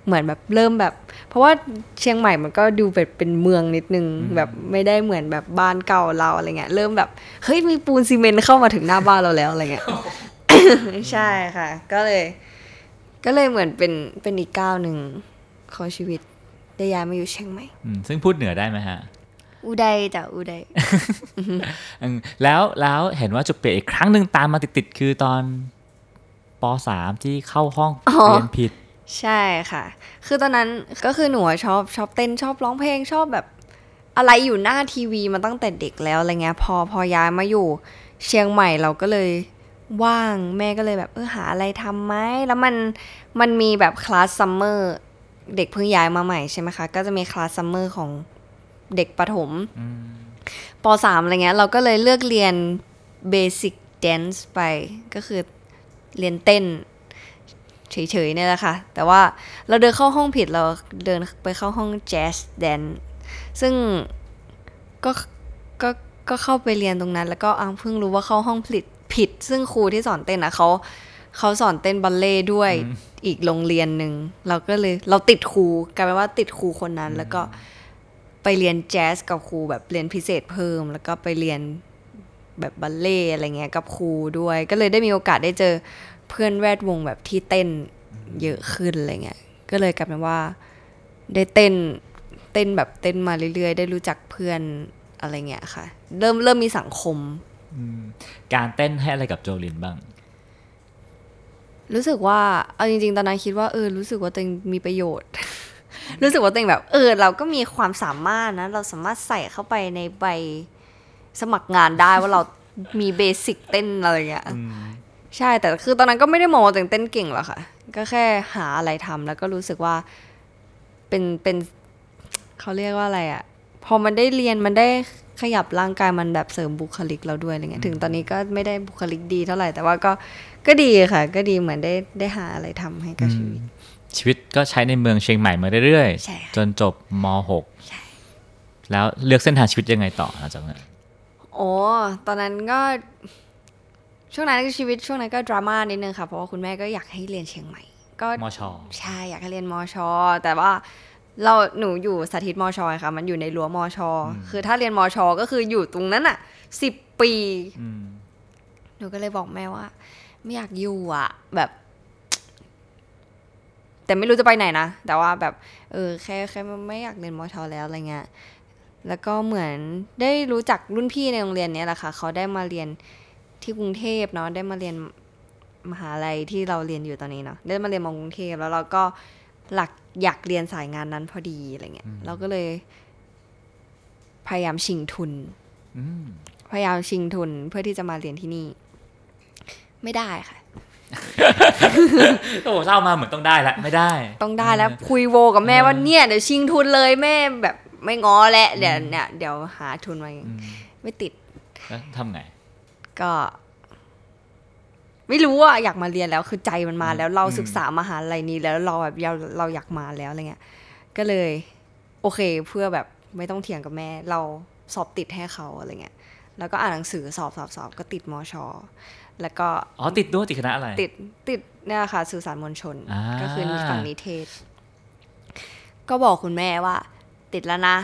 เหมือนแบบเริ่มแบบ เพราะว่าเชียงใหม่มันก็ดูแบบเป็นเมืองนิดนึง แบบไม่ได้เหมือนแบบบ้านเก่าเราอะไรเงี้ยเริ่มแบบเฮ้ยมีปูนซีเมนต์เข้ามาถึงหน้าบ้านเราแล้วอะไรเงี้ยใช่ค่ะ ก็เลย ก็เลยเหมือนเป็นเป็นอีกก้าวหนึ่งของชีวิตได้ย้ายมาอยู่เชียงใหม่อืมซึ่งพูดเหนือได้ไหมฮะอุดัยจ้ะอุดัยอืมแล้วแล้วเห็นว่าจุดเปลี่ยนอีกครั้งหนึ่งตามมาติดๆคือตอน ป .3 ที่เข้าห้องอ๋อเรียนผิด ใช่ค่ะ คือตอนนั้นก็คือหนูอะชอบชอบเต้นชอบร้องเพลงชอบแบบอะไรอยู่หน้าทีวีมาตั้งแต่เด็กแล้วอะไรเงี้ยพอพอย้ายมาอยู่เชียงใหม่เราก็เลยว่างแม่ก็เลยแบบเออหาอะไรทำไหมแล้วมันมันมีแบบ class summer เด็กเพิ่งย้ายมาใหม่ใช่ไหมคะ ก็จะมี class summer ของเด็กประถมปสามอะไรเงี้ย เราก็เลยเลือกเรียนเบสิ c แดนซ์ไปก็คือ เรียนเต้นเฉยๆเนี่ยแหละค่ะ แต่ว่าเราเดินเข้าห้องผิดเราเดินไปเข้าห้องแจ๊สแดนซึ่งก็ก็ก็เข้าไปเรียนตรงนั้น แล้วก็อ้าวเพิ่งรู้ว่าเข้าห้องผิดผิด ซึ่งครูที่สอนเต้นอะเขาเขาสอนเต้นบัลเล่ต์ด้วยอีกโรงเรียนหนึ่งเราก็เลยเราติดครูกลายเป็นว่าติดครูคนนั้น แล้วก็ไปเรียนแจ๊สกับครูแบบเรียนพิเศษเพิ่ม แล้วก็ไปเรียน แบบบัลเล่ต์อะไรเงี้ยกับครูด้วย ก็เลยได้มีโอกาสได้เจอเพื่อนแวดวงแบบที่เต้นเยอะขึ้นอะไรเงี้ยก็เลยกลายเป็นว่า ได้เต้นเต้นแบบเต้นมาเรื่อยๆ ได้รู้จักเพื่อนอะไรเงี้ยค่ะ เริ่มเริ่มมีสังคมการเต้นให้อะไรกับโจลินบ้าง รู้สึกว่าเอาจริง ๆ ตอนนั้นคิดว่าเออรู้สึกว่าตัวเองมีประโยชน์ รู้สึกว่าตัวเองแบบ เออ เราก็มีความสามารถนะ เราสามารถใส่เข้าไปในใบ สมัครงานได้ว่าเรามีเบสิกเต้นอะไรเงี้ยใช่แต่คือตอนนั้นก็ไม่ได้มองว่าตัวเองเต้นเก่งหรอกค่ะ ก็แค่หาอะไรทำแล้วก็รู้สึกว่าเป็นเป็นเขาเรียกว่าอะไรอะพอมันได้เรียนมันได้ขยับร่างกายมันแบบเสริมบุคลิกเราด้วยอะไรเงี้ยถึงตอนนี้ก็ไม่ได้บุคลิกดีเท่าไหร่แต่ว่าก็ก็ดีค่ะ ก็ดีเหมือนได้ได้หาอะไรทำให้กับชีวิต ชีวิตก็ใช้ในเมืองเชียงใหม่มาเรื่อยใช่ค่ะจนจบม .6 แล้วเลือกเส้นทางชีวิตยังไงต่อหลังจากนั้น โอ้ตอนนั้นก็ช่วงนั้นชีวิตช่วงนั้นก็ดราม่านิดนึงค่ะ เพราะว่าคุณแม่ก็อยากให้เรียนเชียงใหม่ ก็มชใช่อยากให้เรียนมช แต่ว่าเราหนูอยู่สาธิตมชไงค่ะ มันอยู่ในรั้วมช คือถ้าเรียนมช ก็คืออยู่ตรงนั้นอะสิบปีอืมหนูก็เลยบอกแม่ว่า ไม่อยากอยู่อะ แบบ แต่ไม่รู้จะไปไหนนะแต่ว่าแบบ เออแค่แค่ไม่อยากเรียนมอชอแล้วอะไรเงี้ย แล้วก็เหมือนได้รู้จักรุ่นพี่ในโรงเรียนเนี้ยแหละค่ะ เขาได้มาเรียนที่กรุงเทพเนาะได้มาเรียนมหาลัยที่เราเรียนอยู่ตอนนี้เนาะได้มาเรียนมอกรุงเทพแล้วเราก็หลักอยากเรียนสายงานนั้นพอดีอะไรเงี้ยเราก็เลย พยายามชิงทุนอืมพยายามชิงทุนเพื่อที่จะมาเรียนที่นี่ ไม่ได้ค่ะโอ้เล่ามาเหมือนต้องได้ละไม่ได้ ต้องได้แล้ว คุยโวกับแม่ว่าเนี่ยเดี๋ยวชิงทุนเลยแม่แบบ ไม่งอแหละ เดี๋ยวเนี่ยเดี๋ยวหาทุนมาไม่ติดแล้วทำไง ก็ ไม่รู้ว่าอยากมาเรียนแล้ว คือใจมันมาแล้วเราศึกษามหาลัยนี้แล้วเราแบบเราเราอยากมาแล้วอะไรเงี้ย ก็เลย โอเคเพื่อแบบไม่ต้องเถียงกับแม่ เราสอบติดให้เขาอะไรเงี้ย แล้วก็อ่านหนังสือสอบสอบสอบก็ติดมชแล้วก็อ๋อติดด้วยติดคณะอะไร ติดติดเนี่ยค่ะ สื่อสารมวลชนอ่าก็คือฝั่งนิเทศ ก็บอกคุณแม่ว่า ติดแล้วนะ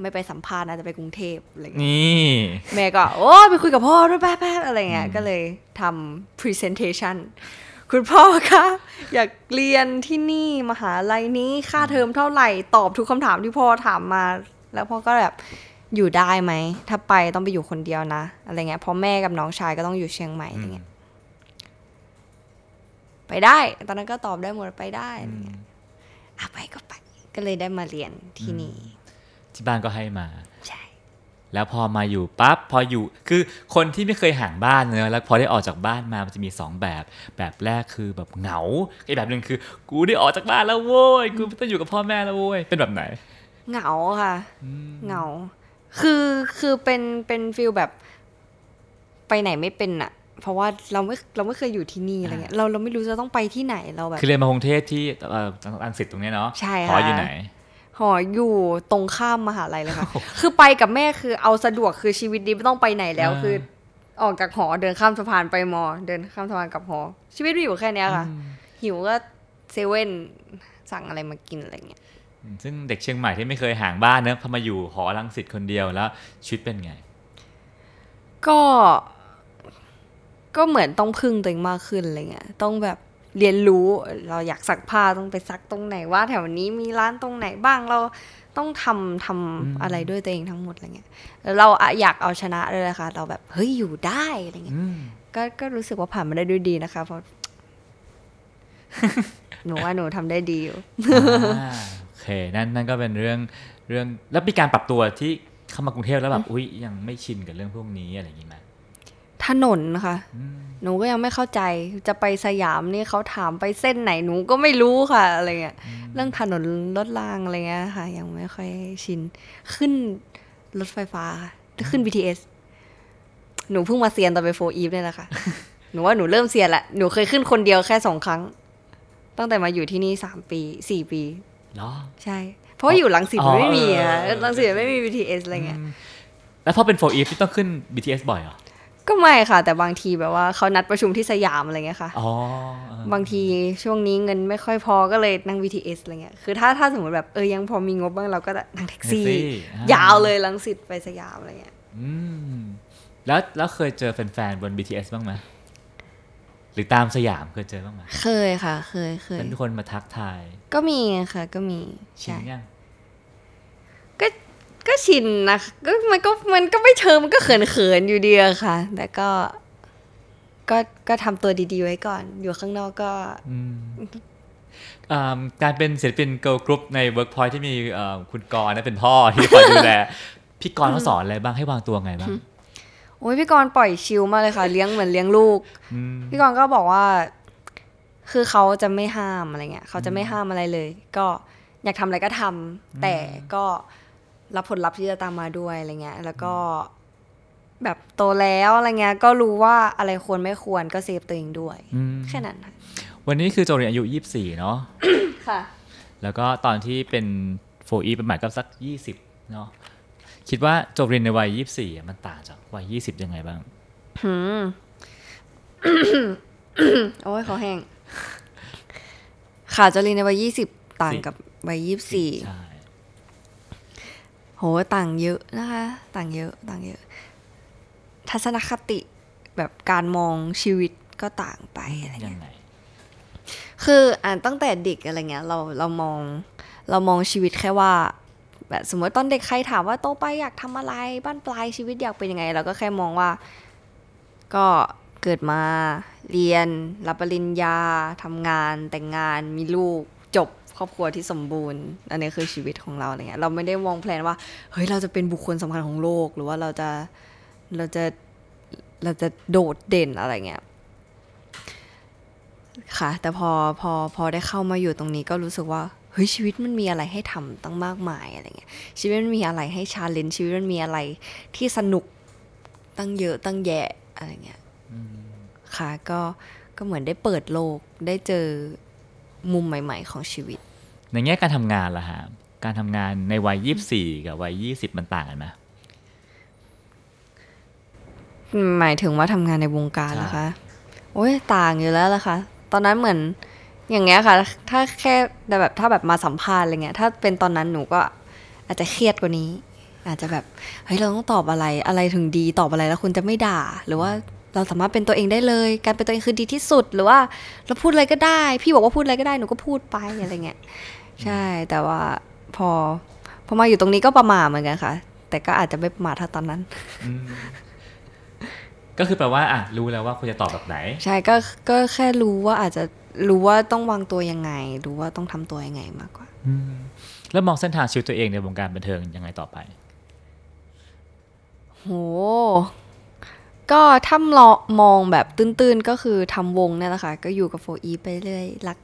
ไม่ไปสัมภาษณ์นะจะไปกรุงเทพอะไรเงี้ยนี่แม่ก็ โอ้ไปคุยกับพ่อด้วยแป๊บๆอะไรเงี้ยก็เลยทำ presentation คุณพ่อคะอยากเรียนที่นี่มหาลัยนี้ค่าเทอมเท่าไหร่ตอบทุกคำถามที่พ่อถามมา แล้วพ่อก็แบบอยู่ได้ไหม ถ้าไปต้องไปอยู่คนเดียวนะ อะไรเงี้ยเพราะแม่กับน้องชายก็ต้องอยู่เชียงใหม่อะไรเงี้ยไปได้ ตอนนั้นก็ตอบได้หมดไปได้อะไรเงี้ยอะไปก็ไป ก็เลยได้มาเรียนที่นี่ ที่บ้านก็ให้มาใช่แล้วพอมาอยู่ปั๊บพออยู่คือคนที่ไม่เคยห่างบ้านเนอะแล้วพอได้ออกจากบ้านมามันจะมีสองแบบ แบบแรกคือแบบเหงาอีกแบบหนึ่งคือ กูได้ออกจากบ้านแล้วโว้ยกูไม่ต้องอยู่กับพ่อแม่แล้วโว้ยเป็นแบบไหน เหงาค่ะเหงา คือคือเป็นเป็นฟิลแบบไปไหนไม่เป็นอะ เพราะว่าเราไม่เราไม่เคยอยู่ที่นี่อะไรเงี้ยเราเราไม่รู้จะต้องไปที่ไหนเราแบบคือเรียนมากรุงเทพที่เอ่ออังสิตตรงเนี้ยเนาะใช่หอค่ะอยู่ไหนหออยู่ตรงข้ามมหาลัยเลยค่ะ คือไปกับแม่คือเอาสะดวกคือชีวิตนี้ไม่ต้องไปไหนแล้วอ่าคือ ออกจากหอเดินข้ามสะพานไปมอ เดินข้ามสะพานกลับหอ ชีวิตมีอยู่แค่เนี้ยค่ะ หิวก็เซเว่นสั่งอะไรมากินอะไรเงี้ยซึ่งเด็กเชียงใหม่ที่ไม่เคยห่างบ้านเนอะพอมาอยู่หอรังสิตคนเดียวแล้วชีวิตเป็นไง ก็ ก็เหมือนต้องพึ่งตัวเองมากขึ้นอะไรเงี้ยต้องแบบเรียนรู้เราอยากซักผ้าต้องไปซักตรงไหนว่า แถวนี้มีร้านตรงไหนบ้างเราต้องทำทำอะไรด้วยตัวเองทั้งหมดอะไรเงี้ยแล้วเราอะอยากเอาชนะเลยนะคะเราแบบเฮ้ยอยู่ได้อะไรเงี้ยอืมก็ก็รู้สึกว่าผ่านมาได้ด้วยดีนะคะเพราะหนูว่าหนูทำได้ดีอยู่อ่าโอเคนั่นนั่นก็เป็นเรื่องเรื่องแล้วมีการปรับตัวที่เข้ามากรุงเทพแล้วแบบอุ้ยยังไม่ชินกับเรื่องพวกนี้อะไรอย่างงี้ไหม ถนนนะคะหนูก็ยังไม่เข้าใจจะไปสยามนี่เขาถามไปเส้นไหนหนูก็ไม่รู้ค่ะอะไรเงี้ยเรื่องถนนรถรางอะไรเงี้ยค่ะ ยังไม่ค่อยชินขึ้นรถไฟฟ้าค่ะขึ้น BTS หนูเพิ่งมาเซียนตอนไปโฟอีฟเนี่ยแหละค่ะ หนูว่าหนูเริ่มเซียนละหนูเคยขึ้นคนเดียวแค่สองครั้ง ตั้งแต่มาอยู่ที่นี่สามปีสี่ปีเหรอใช่ เพราะว่าอยู่ลังสิตอ๋อมันไม่มีอะเออเออลังสิตไม่มี BTS อะไรเงี้ยแล้วพอเป็น4EVE ที่ต้องขึ้น BTS บ่อยเหรอ ก็ไม่ค่ะ แต่บางทีแบบว่าเขานัดประชุมที่สยามอะไรเงี้ยค่ะอ๋อเออบางทีช่วงนี้เงินไม่ค่อยพอก็เลยนั่ง BTS อะไรเงี้ยคือถ้าถ้าสมมติแบบเออยังพอมีงบบ้างเราก็จะนั่งแท็กซี่แท็กซี่อ่ยาวเลยรังสิตไปสยามอะไรเงี้ยอืมแล้วแล้วเคยเจอแฟนๆบน BTS บ้างไหมหรือตามสยามเคยเจอบ้างไหมเคยค่ะ เคยเคยเป็นคนมาทักทาย ก็มีค่ะ ก็มีชินใช่ยังก็ก็ ชินนะก็มันก็มันก็ไม่เชิงมันก็เขินเขินๆอยู่ดีอะค่ะ แต่ก็ ก็ก็ทำตัวดีๆไว้ก่อน อยู่ข้างนอกก็อ่าการเป็นศิลปิน girl group ใน Workpoint ที่มีเอ่อคุณกรณ์นะเป็นพ่อที่คอยดูแลพี่กรณ์เขาสอนอะไรบ้างให้วางตัวไงบ้างโอ้ยพี่กรณ์ปล่อย chill มากเลยค่ะ เลี้ยงเหมือนเลี้ยงลูกอืมพี่กรณ์ก็บอกว่า คือเขาจะไม่ห้ามอะไรเงี้ยเขาจะไม่ห้ามอะไรเลย ก็อยากทำอะไรก็ทำแต่ก็ รับผลลัพธ์ที่จะตามมาด้วยอะไรเงี้ย แล้วก็แบบโตแล้วอะไรเงี้ย ก็รู้ว่าอะไรควรไม่ควรก็เซฟตัวเองด้วยอืมแค่นั้นค่ะวันนี้คือโจเรียนอายุ24เนาะค่ะ แล้วก็ตอนที่เป็นโฟอีเป็นหมายก็สัก20เนาะคิดว่าโจเรียนในวัย24อะมันต่างจากวัย20ยังไงบ้างหืมโอ้ยเขาแห้งค่ะจรีนในวัยยี่สิบต่างกับวัยยี่สิบสี่ใช่โห ต่างเยอะนะคะ ต่างเยอะต่างเยอะ ทัศนคติแบบการมองชีวิตก็ต่างไปอะไรยัเงี้งยไงคืออ่านตั้งแต่เด็กอะไรเงี้ยเราเรามองเรามองชีวิตแค่ว่า แบบสมมติตอนเด็กใครถามว่าโตไปอยากทำอะไรบ้านปลายชีวิตอยากเป็นยังไง เราก็แค่มองว่า ก็เกิดมาเรียนรับปริญญาทำงานแต่งงานมีลูกจบ ครอบครัวที่สมบูรณ์ อันนี้คือชีวิตของเราอะไรเงี้ยเราไม่ได้มองแพลนว่าเฮ้ยเราจะเป็นบุคคลสำคัญของโลก หรือว่าเราจะเราจะเราจะโดดเด่นอะไรเงี้ยค่ะ แต่พอพอพอได้เข้ามาอยู่ตรงนี้ก็รู้สึกว่าเฮ้ยชีวิตมันมีอะไรให้ทำตั้งมากมายอะไรเงี้ยชีวิตมันมีอะไรให้ชาเลนจ์ชีวิตมันมีอะไรที่สนุกตั้งเยอะตั้งแยะอะไรเงี้ยค่ะก็ก็เหมือนได้เปิดโลกได้เจอมุมใหม่ ๆ ของชีวิต ในแง่การทำงานล่ะฮะการทำงานในวัย24กับวัย20มันต่างกันไหมหมายถึงว่าทำงานในวงการใช่เหรอคะโอ้ยต่างอยู่แล้วล่ะค่ะ ตอนนั้นเหมือนอย่างเงี้ยค่ะ ถ้าแค่แต่แบบถ้าแบบมาสัมภาษณ์อะไรเงี้ย ถ้าเป็นตอนนั้นหนูก็อาจจะเครียดกว่านี้ อาจจะแบบเฮ้ยเราต้องตอบอะไรอะไรถึงดีตอบอะไรแล้วคุณจะไม่ด่า หรือว่าเราสามารถเป็นตัวเองได้เลย การเป็นตัวเองคือดีที่สุด หรือว่าเราพูดอะไรก็ได้ พี่บอกว่าพูดอะไรก็ได้หนูก็พูดไปอะไรเงี้ย ใช่แต่ว่าพอพอมาอยู่ตรงนี้ก็ประมาทเหมือนกันค่ะ แต่ก็อาจจะไม่ประมาทเท่าตอนนั้น ก็คือแปลว่าอะรู้แล้วว่าคุณจะตอบแบบไหน ใช่ก็ก็แค่รู้ว่าอาจจะรู้ว่าต้องวางตัวยังไง รู้ว่าต้องทำตัวยังไงมากกว่าแล้วมองเส้นทางชีวิตตัวเองในวงการบันเทิงยังไงต่อไปโหก็ถ้ามองมองแบบตื้นๆ ก็คือทำวงเนี่ยแหละค่ะ ก็อยู่กับโฟอีไปเรื่อย รัก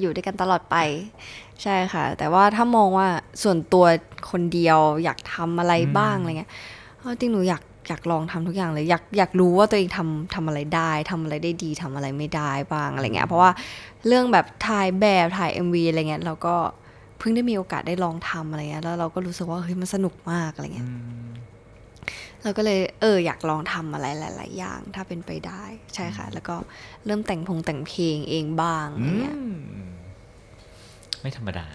อยู่ด้วยกันตลอดไป ใช่ค่ะ แต่ว่าถ้ามองว่าส่วนตัวคนเดียวอยากทำอะไรบ้างอะไรเงี้ยเอาจริงหนูอยากอยากลองทำทุกอย่างเลยอยากอยากรู้ว่าตัวเองทำทำอะไรได้ทำอะไรได้ดีทำอะไรไม่ได้บ้างอะไรเงี้ยเพราะว่าเรื่องแบบถ่ายแบบถ่าย MV อะไรเงี้ยเราก็เพิ่งได้มีโอกาสได้ลองทำอะไรเงี้ยแล้วเราก็รู้สึกว่าเฮ้ยมันสนุกมากอะไรเงี้ย เราก็เลยเอออยากลองทำอะไรหลาย ๆ อย่าง ถ้าเป็นไปได้ใช่ค่ะ แล้วก็เริ่มแต่งพงแต่งเพลงเองบ้างอะไรเงี้ยไม่ธรรมดา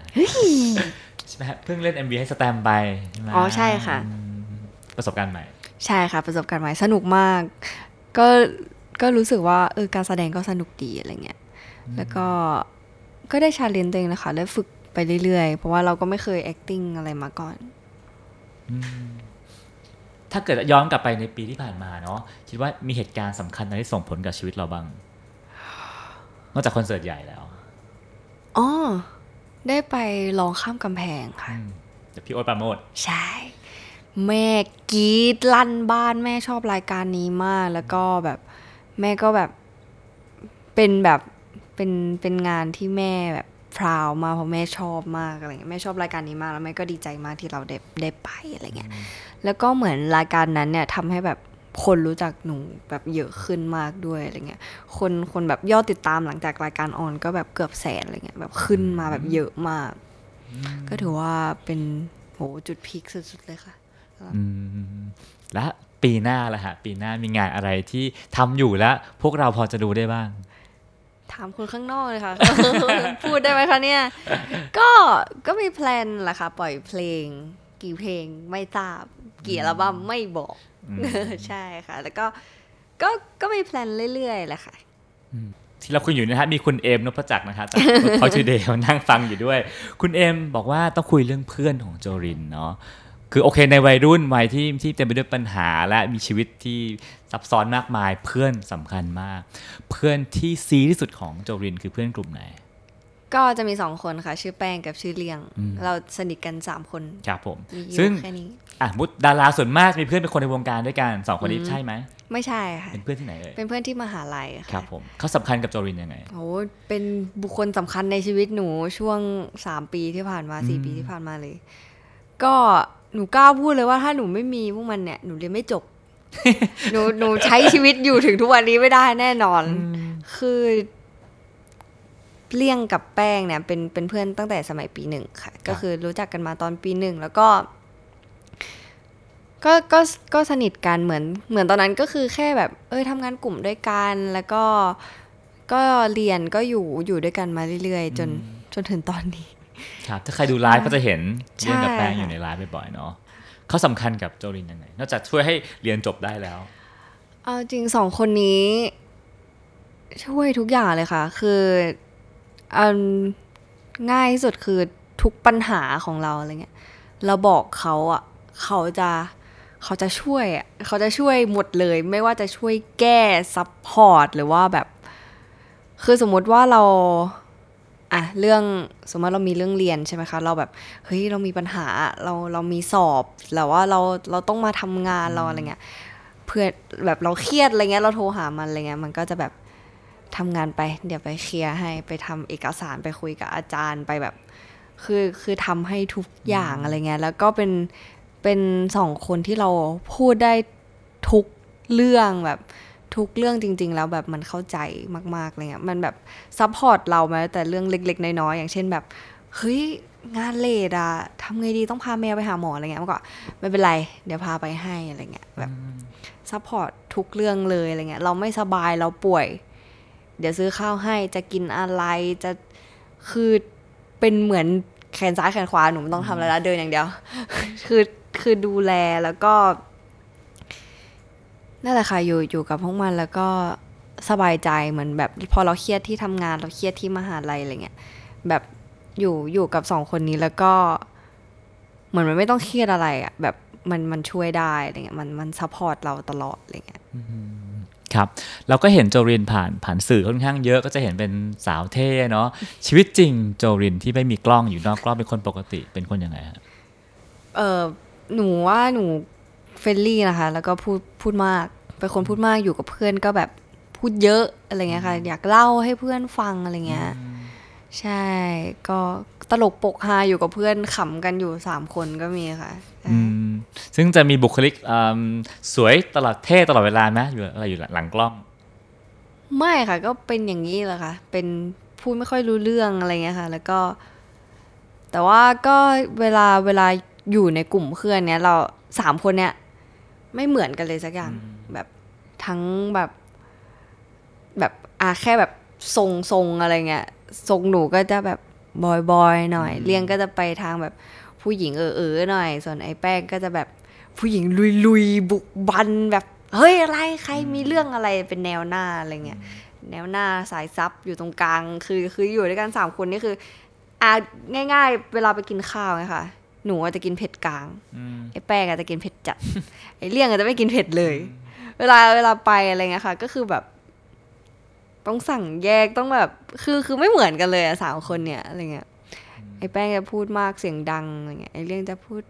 ใช่ไหมฮะเพิ่งเล่น MV ให้สแตมป์ไปใช่ไหมอ๋อใช่ค่ะอืมประสบการณ์ใหม่ ใช่ค่ะประสบการณ์ใหม่สนุกมาก ก็ก็รู้สึกว่าเออการแสดงก็สนุกดีอะไรเงี้ยแล้วก็ก็ได้ชาเลนจ์ตัวเองนะคะได้ฝึกไปเรื่อย ๆ เพราะว่าเราก็ไม่เคย acting อะไรมาก่อน ถ้าเกิดย้อนกลับไปในปีที่ผ่านมาเนาะคิดว่ามีเหตุการณ์สำคัญอะไรที่ส่งผลกับชีวิตเราบ้าง นอกจากคอนเสิร์ตใหญ่แล้วอ๋อได้ไปลองข้ามกำแพงค่ะเดี๋ยวพี่โอ๊ตปราโมดใช่ แม่กรีดลั่นบ้านแม่ชอบรายการนี้มาก แล้วก็แบบแม่ก็แบบเป็นแบบเป็นเป็นงานที่แม่แบบพราวมากเพราะแม่ชอบมากอะไรเงี้ยแม่ชอบรายการนี้มากแล้วแม่ก็ดีใจมากที่เราได้ได้ไปอะไรเงี้ย แล้วก็เหมือนรายการนั้นเนี่ยทำให้แบบคนรู้จักหนูแบบเยอะขึ้นมากด้วยอะไรเงี้ย คนคนแบบยอดติดตามหลังจากรายการออนก็แบบเกือบแสนอะไรเงี้ยแบบขึ้นมาแบบเยอะมาก ก็ถือว่าเป็นโหจุดพีคสุดๆเลยค่ะอืมและปีหน้าละฮะปีหน้ามีงานอะไรที่ทำอยู่แล้ว พวกเราพอจะดูได้บ้าง ถามคนข้างนอกเลยค่ะ พูดได้ไหมคะเนี่ย ก็ก็มีแพลนแหละค่ะ ปล่อยเพลง กี่เพลงไม่ทราบ กี่อัลบั้มไม่บอกใช่ค่ะ แล้วก็ก็ก็มีแพลนเรื่อยๆแหละค่ะที่เราคุยอยู่นะฮะมีคุณเอมนพจักรนะคะจากเขาชื่อเดย์นั่งฟังอยู่ด้วย คุณเอมบอกว่าต้องคุยเรื่องเพื่อนของโจรินเนาะคือโอเคในวัยรุ่นวัยที่ที่เต็มไปด้วยปัญหาและมีชีวิตที่ซับซ้อนมากมายเพื่อนสำคัญมาก เพื่อนที่ซีที่สุดของโจรินคือเพื่อนกลุ่มไหน ก็จะมีสองคนค่ะ ชื่อแป้งกับชื่อเลียง เราสนิทกันสามคนครับผมมีอซึ่งยู่แค่นี้อะมุดดาราส่วนมากมีเพื่อนเป็นคนในวงการด้วยกันสองคนนี้ใช่ไหมไม่ใช่ค่ะเป็นเพื่อนที่ไหนเอ่ยเป็นเพื่อนที่มหาลัยครัค่ะบผมเขาสำคัญกับโจรินยังไงโอ้เป็นบุคคลสำคัญในชีวิตหนูช่วงสามปีที่ผ่านมาสี่ปีที่ผ่านมาเลย ก็หนูกล้าพูดเลยว่าถ้าหนูไม่มีพวกมันเนี่ยหนูเรียนไม่จบหนูหนูใช้ชีวิตอยู่ถึงทุกวันนี้ไม่ได้แน่นอน คือ เลี่ยงกับแป้งเนี่ยเป็นเป็นเพื่อนตั้งแต่สมัยปีหนึ่งค่ะ ก็คือรู้จักกันมาตอนปีหนึ่งแล้วก็ ก็ก็ก็สนิทกันเหมือนเหมือนตอนนั้นก็คือแค่แบบ เอ้ยทำงานกลุ่มด้วยกันแล้วก็ก็เรียนก็อยู่อยู่ด้วยกันมาเรื่อยๆ จนจนถึงตอนนี้ ครับถ้าใครดูไลฟ์ก็จะเห็นใช่เรื่องกับแป้งอยู่ในไลฟ์บ่อยๆเนาะเขาสำคัญกับโจรินยังไง นอกจากช่วยให้เรียนจบได้แล้ว เอาจริงสองคนนี้ ช่วยทุกอย่างเลยค่ะ คืออัน ง่ายที่สุดคือทุกปัญหาของเราอะไรเงี้ยเราบอกเขาอะเขาจะเขาจะช่วยอะเขาจะช่วยหมดเลย ไม่ว่าจะช่วยแก้ support หรือว่าแบบ คือสมมติว่าเราอะเรื่องสมมติเรามีเรื่องเรียนใช่ไหมคะเราแบบเฮ้ยเรามีปัญหาเราเรามีสอบแล้วว่าเราเราต้องมาทำงานเราอะไรเงี้ยเพื่อนแบบเราเครียดอะไรเงี้ยเราโทรหามันอะไรเงี้ยมันก็จะแบบ ทำงานไป เดี๋ยวไปเคลียร์ให้ไปทำเอกสารไปคุยกับอาจารย์ไปแบบ คือคือทำให้ทุกอย่างอะไรเงี้ยแล้วก็เป็นเป็นสองคนที่เราพูดได้ทุกเรื่องแบบทุกเรื่องจริง ๆ แล้วแบบมันเข้าใจมากๆอะไรเงี้ยมันแบบsupport เราแม้แต่เรื่องเล็ก ๆ น้อยๆอย่างเช่นแบบเฮ้ยงาน late อะทำไงดีต้องพาแมวไปหาหมออะไรเงี้ยมันก็ไม่เป็นไร เดี๋ยวพาไปให้อะไรเงี้ยแบบ support ทุกเรื่องเลยอะไรเงี้ยเราไม่สบายเราป่วย เดี๋ยวซื้อข้าวให้จะกินอะไรจะคือเป็นเหมือนแขนซ้ายแขนขวาหนูไม่ต้องทำอะไรแล้วเดินอย่างเดียว คือคือดูแลแล้วก็นั่นแหละค่ะอยู่อยู่กับพวกมันแล้วก็สบายใจเหมือนแบบพอเราเครียดที่ทำงานเราเครียดที่มหาลัยอะไรเงี้ยแบบอยู่อยู่กับสองคนนี้แล้วก็เหมือนมันไม่ต้องเครียดอะไรอะแบบมันมันช่วยได้อะไรเงี้ยมันมัน support เราตลอดอะไรเงี้ย ครับเราก็เห็นโจริญผ่านผ่านสื่อค่อนข้างเยอะก็จะเห็นเป็นสาวเท่เนาะชีวิตจริงโจริญที่ไม่มีกล้องอยู่นอกกล้องเป็นคนปกติเป็นคนยังไงฮะเออหนูว่าหนู friendly นะคะ แล้วก็พูดพูดมากเป็นคนพูดมากอยู่กับเพื่อนก็แบบพูดเยอะอะไรเงี้ยค่ะ อยากเล่าให้เพื่อนฟังอะไรเงี้ย ใช่ ก็ตลกโปกฮาอยู่กับเพื่อนขำกันอยู่สามคนก็มีค่ะใช่อืมซึ่งจะมีบุคลิกอืมสวยตลอดเท่ตลอดเวลาไหมอยู่อะไรอยู่หลังกล้อง ไม่ค่ะ ก็เป็นอย่างนี้แหละค่ะ เป็นพูดไม่ค่อยรู้เรื่องอะไรเงี้ยค่ะ แล้วก็ แต่ว่าก็เวลาเวลาอยู่ในกลุ่มเพื่อนเนี้ยเราสามคนเนี้ยไม่เหมือนกันเลยสักอย่างแบบทั้งแบบ แบบอาแค่แบบทรงทรงอะไรเงี้ย ทรงหนูก็จะแบบบอยบอยหน่อย เลี้ยงก็จะไปทางแบบผู้หญิงเออเออหน่อย ส่วนไอ้แป้งก็จะแบบผู้หญิงลุยลุยๆบุกบันแบบเฮ้ยอะไรใครมีเรื่องอะไรเป็นแนวหน้าอะไรเงี้ยแนวหน้าสายซับอยู่ตรงกลางคือคืออยู่ด้วยกันสามคนนี่คืออะง่าย ๆ เวลาไปกินข้าวไงค่ะหนูอาจจะกินเผ็ดกลางไอ้แป้งอาจจะกินเผ็ดจัดไอ้เลี่ยงอาจจะไม่กินเผ็ดเลย เวลาเวลาไปอะไรเงี้ยค่ะ ก็คือแบบ ต้องสั่งแยกต้องแบบ คือคือไม่เหมือนกันเลยอะสามคนเนี่ยอะไรเงี้ยไอ้แป้งจะพูดมากเสียงดังอะไรเงี้ยไอ้เลี่ยงจะพูด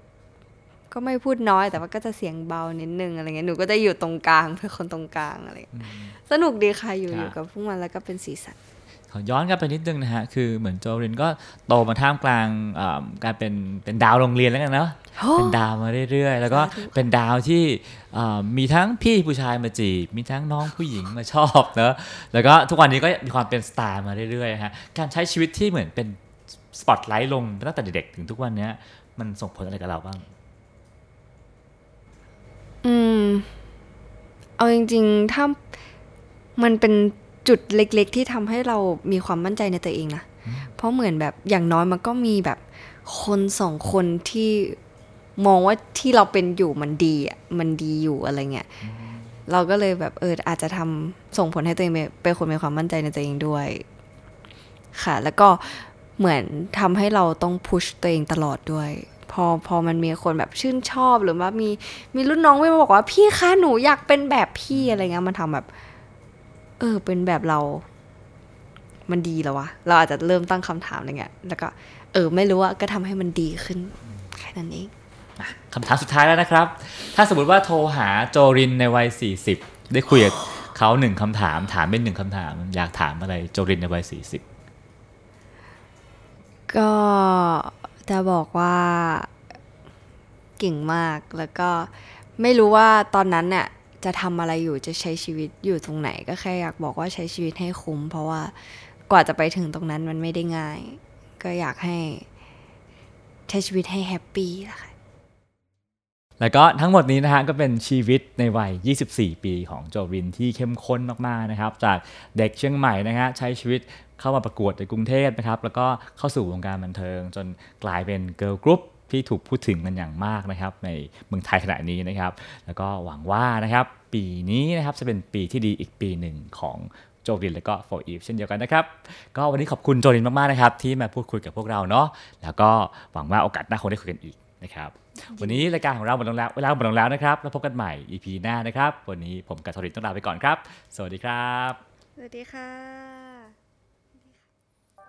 ก็ไม่พูดน้อยแต่ว่าก็จะเสียงเบานิดนึงอะไรเงี้ยหนูก็จะอยู่ตรงกลางเป็นคนตรงกลางอะไรเงี้ยสนุกดีค่ะอยู่ครับอยู่กับพวกมันแล้วก็เป็นสีสัน ขอย้อนกลับไปนิดนึงนะฮะ คือเหมือนโจรินก็โตมาท่ามกลางอ่าการเป็นเป็นดาวโรงเรียนแล้วกันเนาะโอ้เป็นดาวมาเรื่อยๆ แล้วก็สาธุค่ะเป็นดาวที่อ่ามีทั้งพี่ผู้ชายมาจีบ มีทั้งน้องผู้หญิงมาชอบเนอะแล้วก็ทุกวันนี้ก็มีความเป็นสตาร์มาเรื่อยๆฮะ การใช้ชีวิตที่เหมือนเป็นสปอตไลท์ลงตั้งแต่เด็กๆถึงทุกวันเนี้ยมันส่งผลอะไรกับเราบ้าง อืม เอาจริงๆ ถ้ามันเป็น จุดเล็กๆ ที่ทำให้เรามีความมั่นใจในตัวเองนะ เพราะเหมือนแบบอย่างน้อยมันก็มีแบบคนสองคนที่มองว่าที่เราเป็นอยู่มันดีอะมันดีอยู่อะไรเงี้ยเราก็เลยแบบเอออาจจะทำส่งผลให้ตัวเองเป็นเป็นคนมีความมั่นใจในตัวเองด้วย ค่ะ แล้วก็เหมือนทำให้เราต้องพุชตัวเองตลอดด้วย พอพอมันมีคนแบบชื่นชอบหรือว่ามีมีรุ่นน้องไม่มาบอกว่าพี่คะหนูอยากเป็นแบบพี่อะไรเงี้ยมันทำแบบ เออ เป็นแบบเรา มันดีแล้ววะ เราอาจจะเริ่มตั้งคำถามอะไรเงี้ย แล้วก็ เออ ไม่รู้ว่าก็ทำให้มันดีขึ้น แค่นั้นเองคำถามสุดท้ายแล้วนะครับ ถ้าสมมติว่าโทรหาโจรินในวัย 40 ได้คุยกับเขาหนึ่งคำถาม ถามเป็นหนึ่งคำถาม อยากถามอะไรโจรินในวัย 40 ก็จะบอกว่าเก่งมากแล้วก็ไม่รู้ว่าตอนนั้นเนี่ย จะทำอะไรอยู่จะใช้ชีวิตอยู่ตรงไหนก็แค่อยากบอกว่าใช้ชีวิตให้คุ้ม เพราะว่ากว่าจะไปถึงตรงนั้นมันไม่ได้ง่าย ก็อยากให้ใช้ชีวิตให้แฮปปี้ละค่ะแล้วก็ทั้งหมดนี้นะฮะก็เป็นชีวิตในวัย 24 ปีของโจรินที่เข้มข้นมากๆนะครับ จากเด็กเชียงใหม่นะฮะใช้ชีวิตเข้ามาประกวดในกรุงเทพนะครับ แล้วก็เข้าสู่วงการบันเทิง จนกลายเป็นเกิร์ลกรุ๊ป ที่ถูกพูดถึงกันอย่างมากนะครับ ในเมืองไทยขณะนี้นะครับ แล้วก็หวังว่านะครับ ปีนี้นะครับจะเป็นปีที่ดีอีกปีหนึ่งของโจริญและก็ 4EVE เช่นเดียวกันนะครับ ก็วันนี้ขอบคุณโจริญมากๆนะครับ ที่มาพูดคุยกับพวกเราเนาะแล้วก็หวังว่าโอกาสหน้าคงได้คุยกันอีกนะครับวันนี้รายการของเราหมดลงแล้วเวลาหมดลงแล้วนะครับแล้วพบกันใหม่ EP หน้านะครับ วันนี้ผมกับโจริญต้องลาไปก่อนครับ สวัสดีครับ สวัสดีค่ะ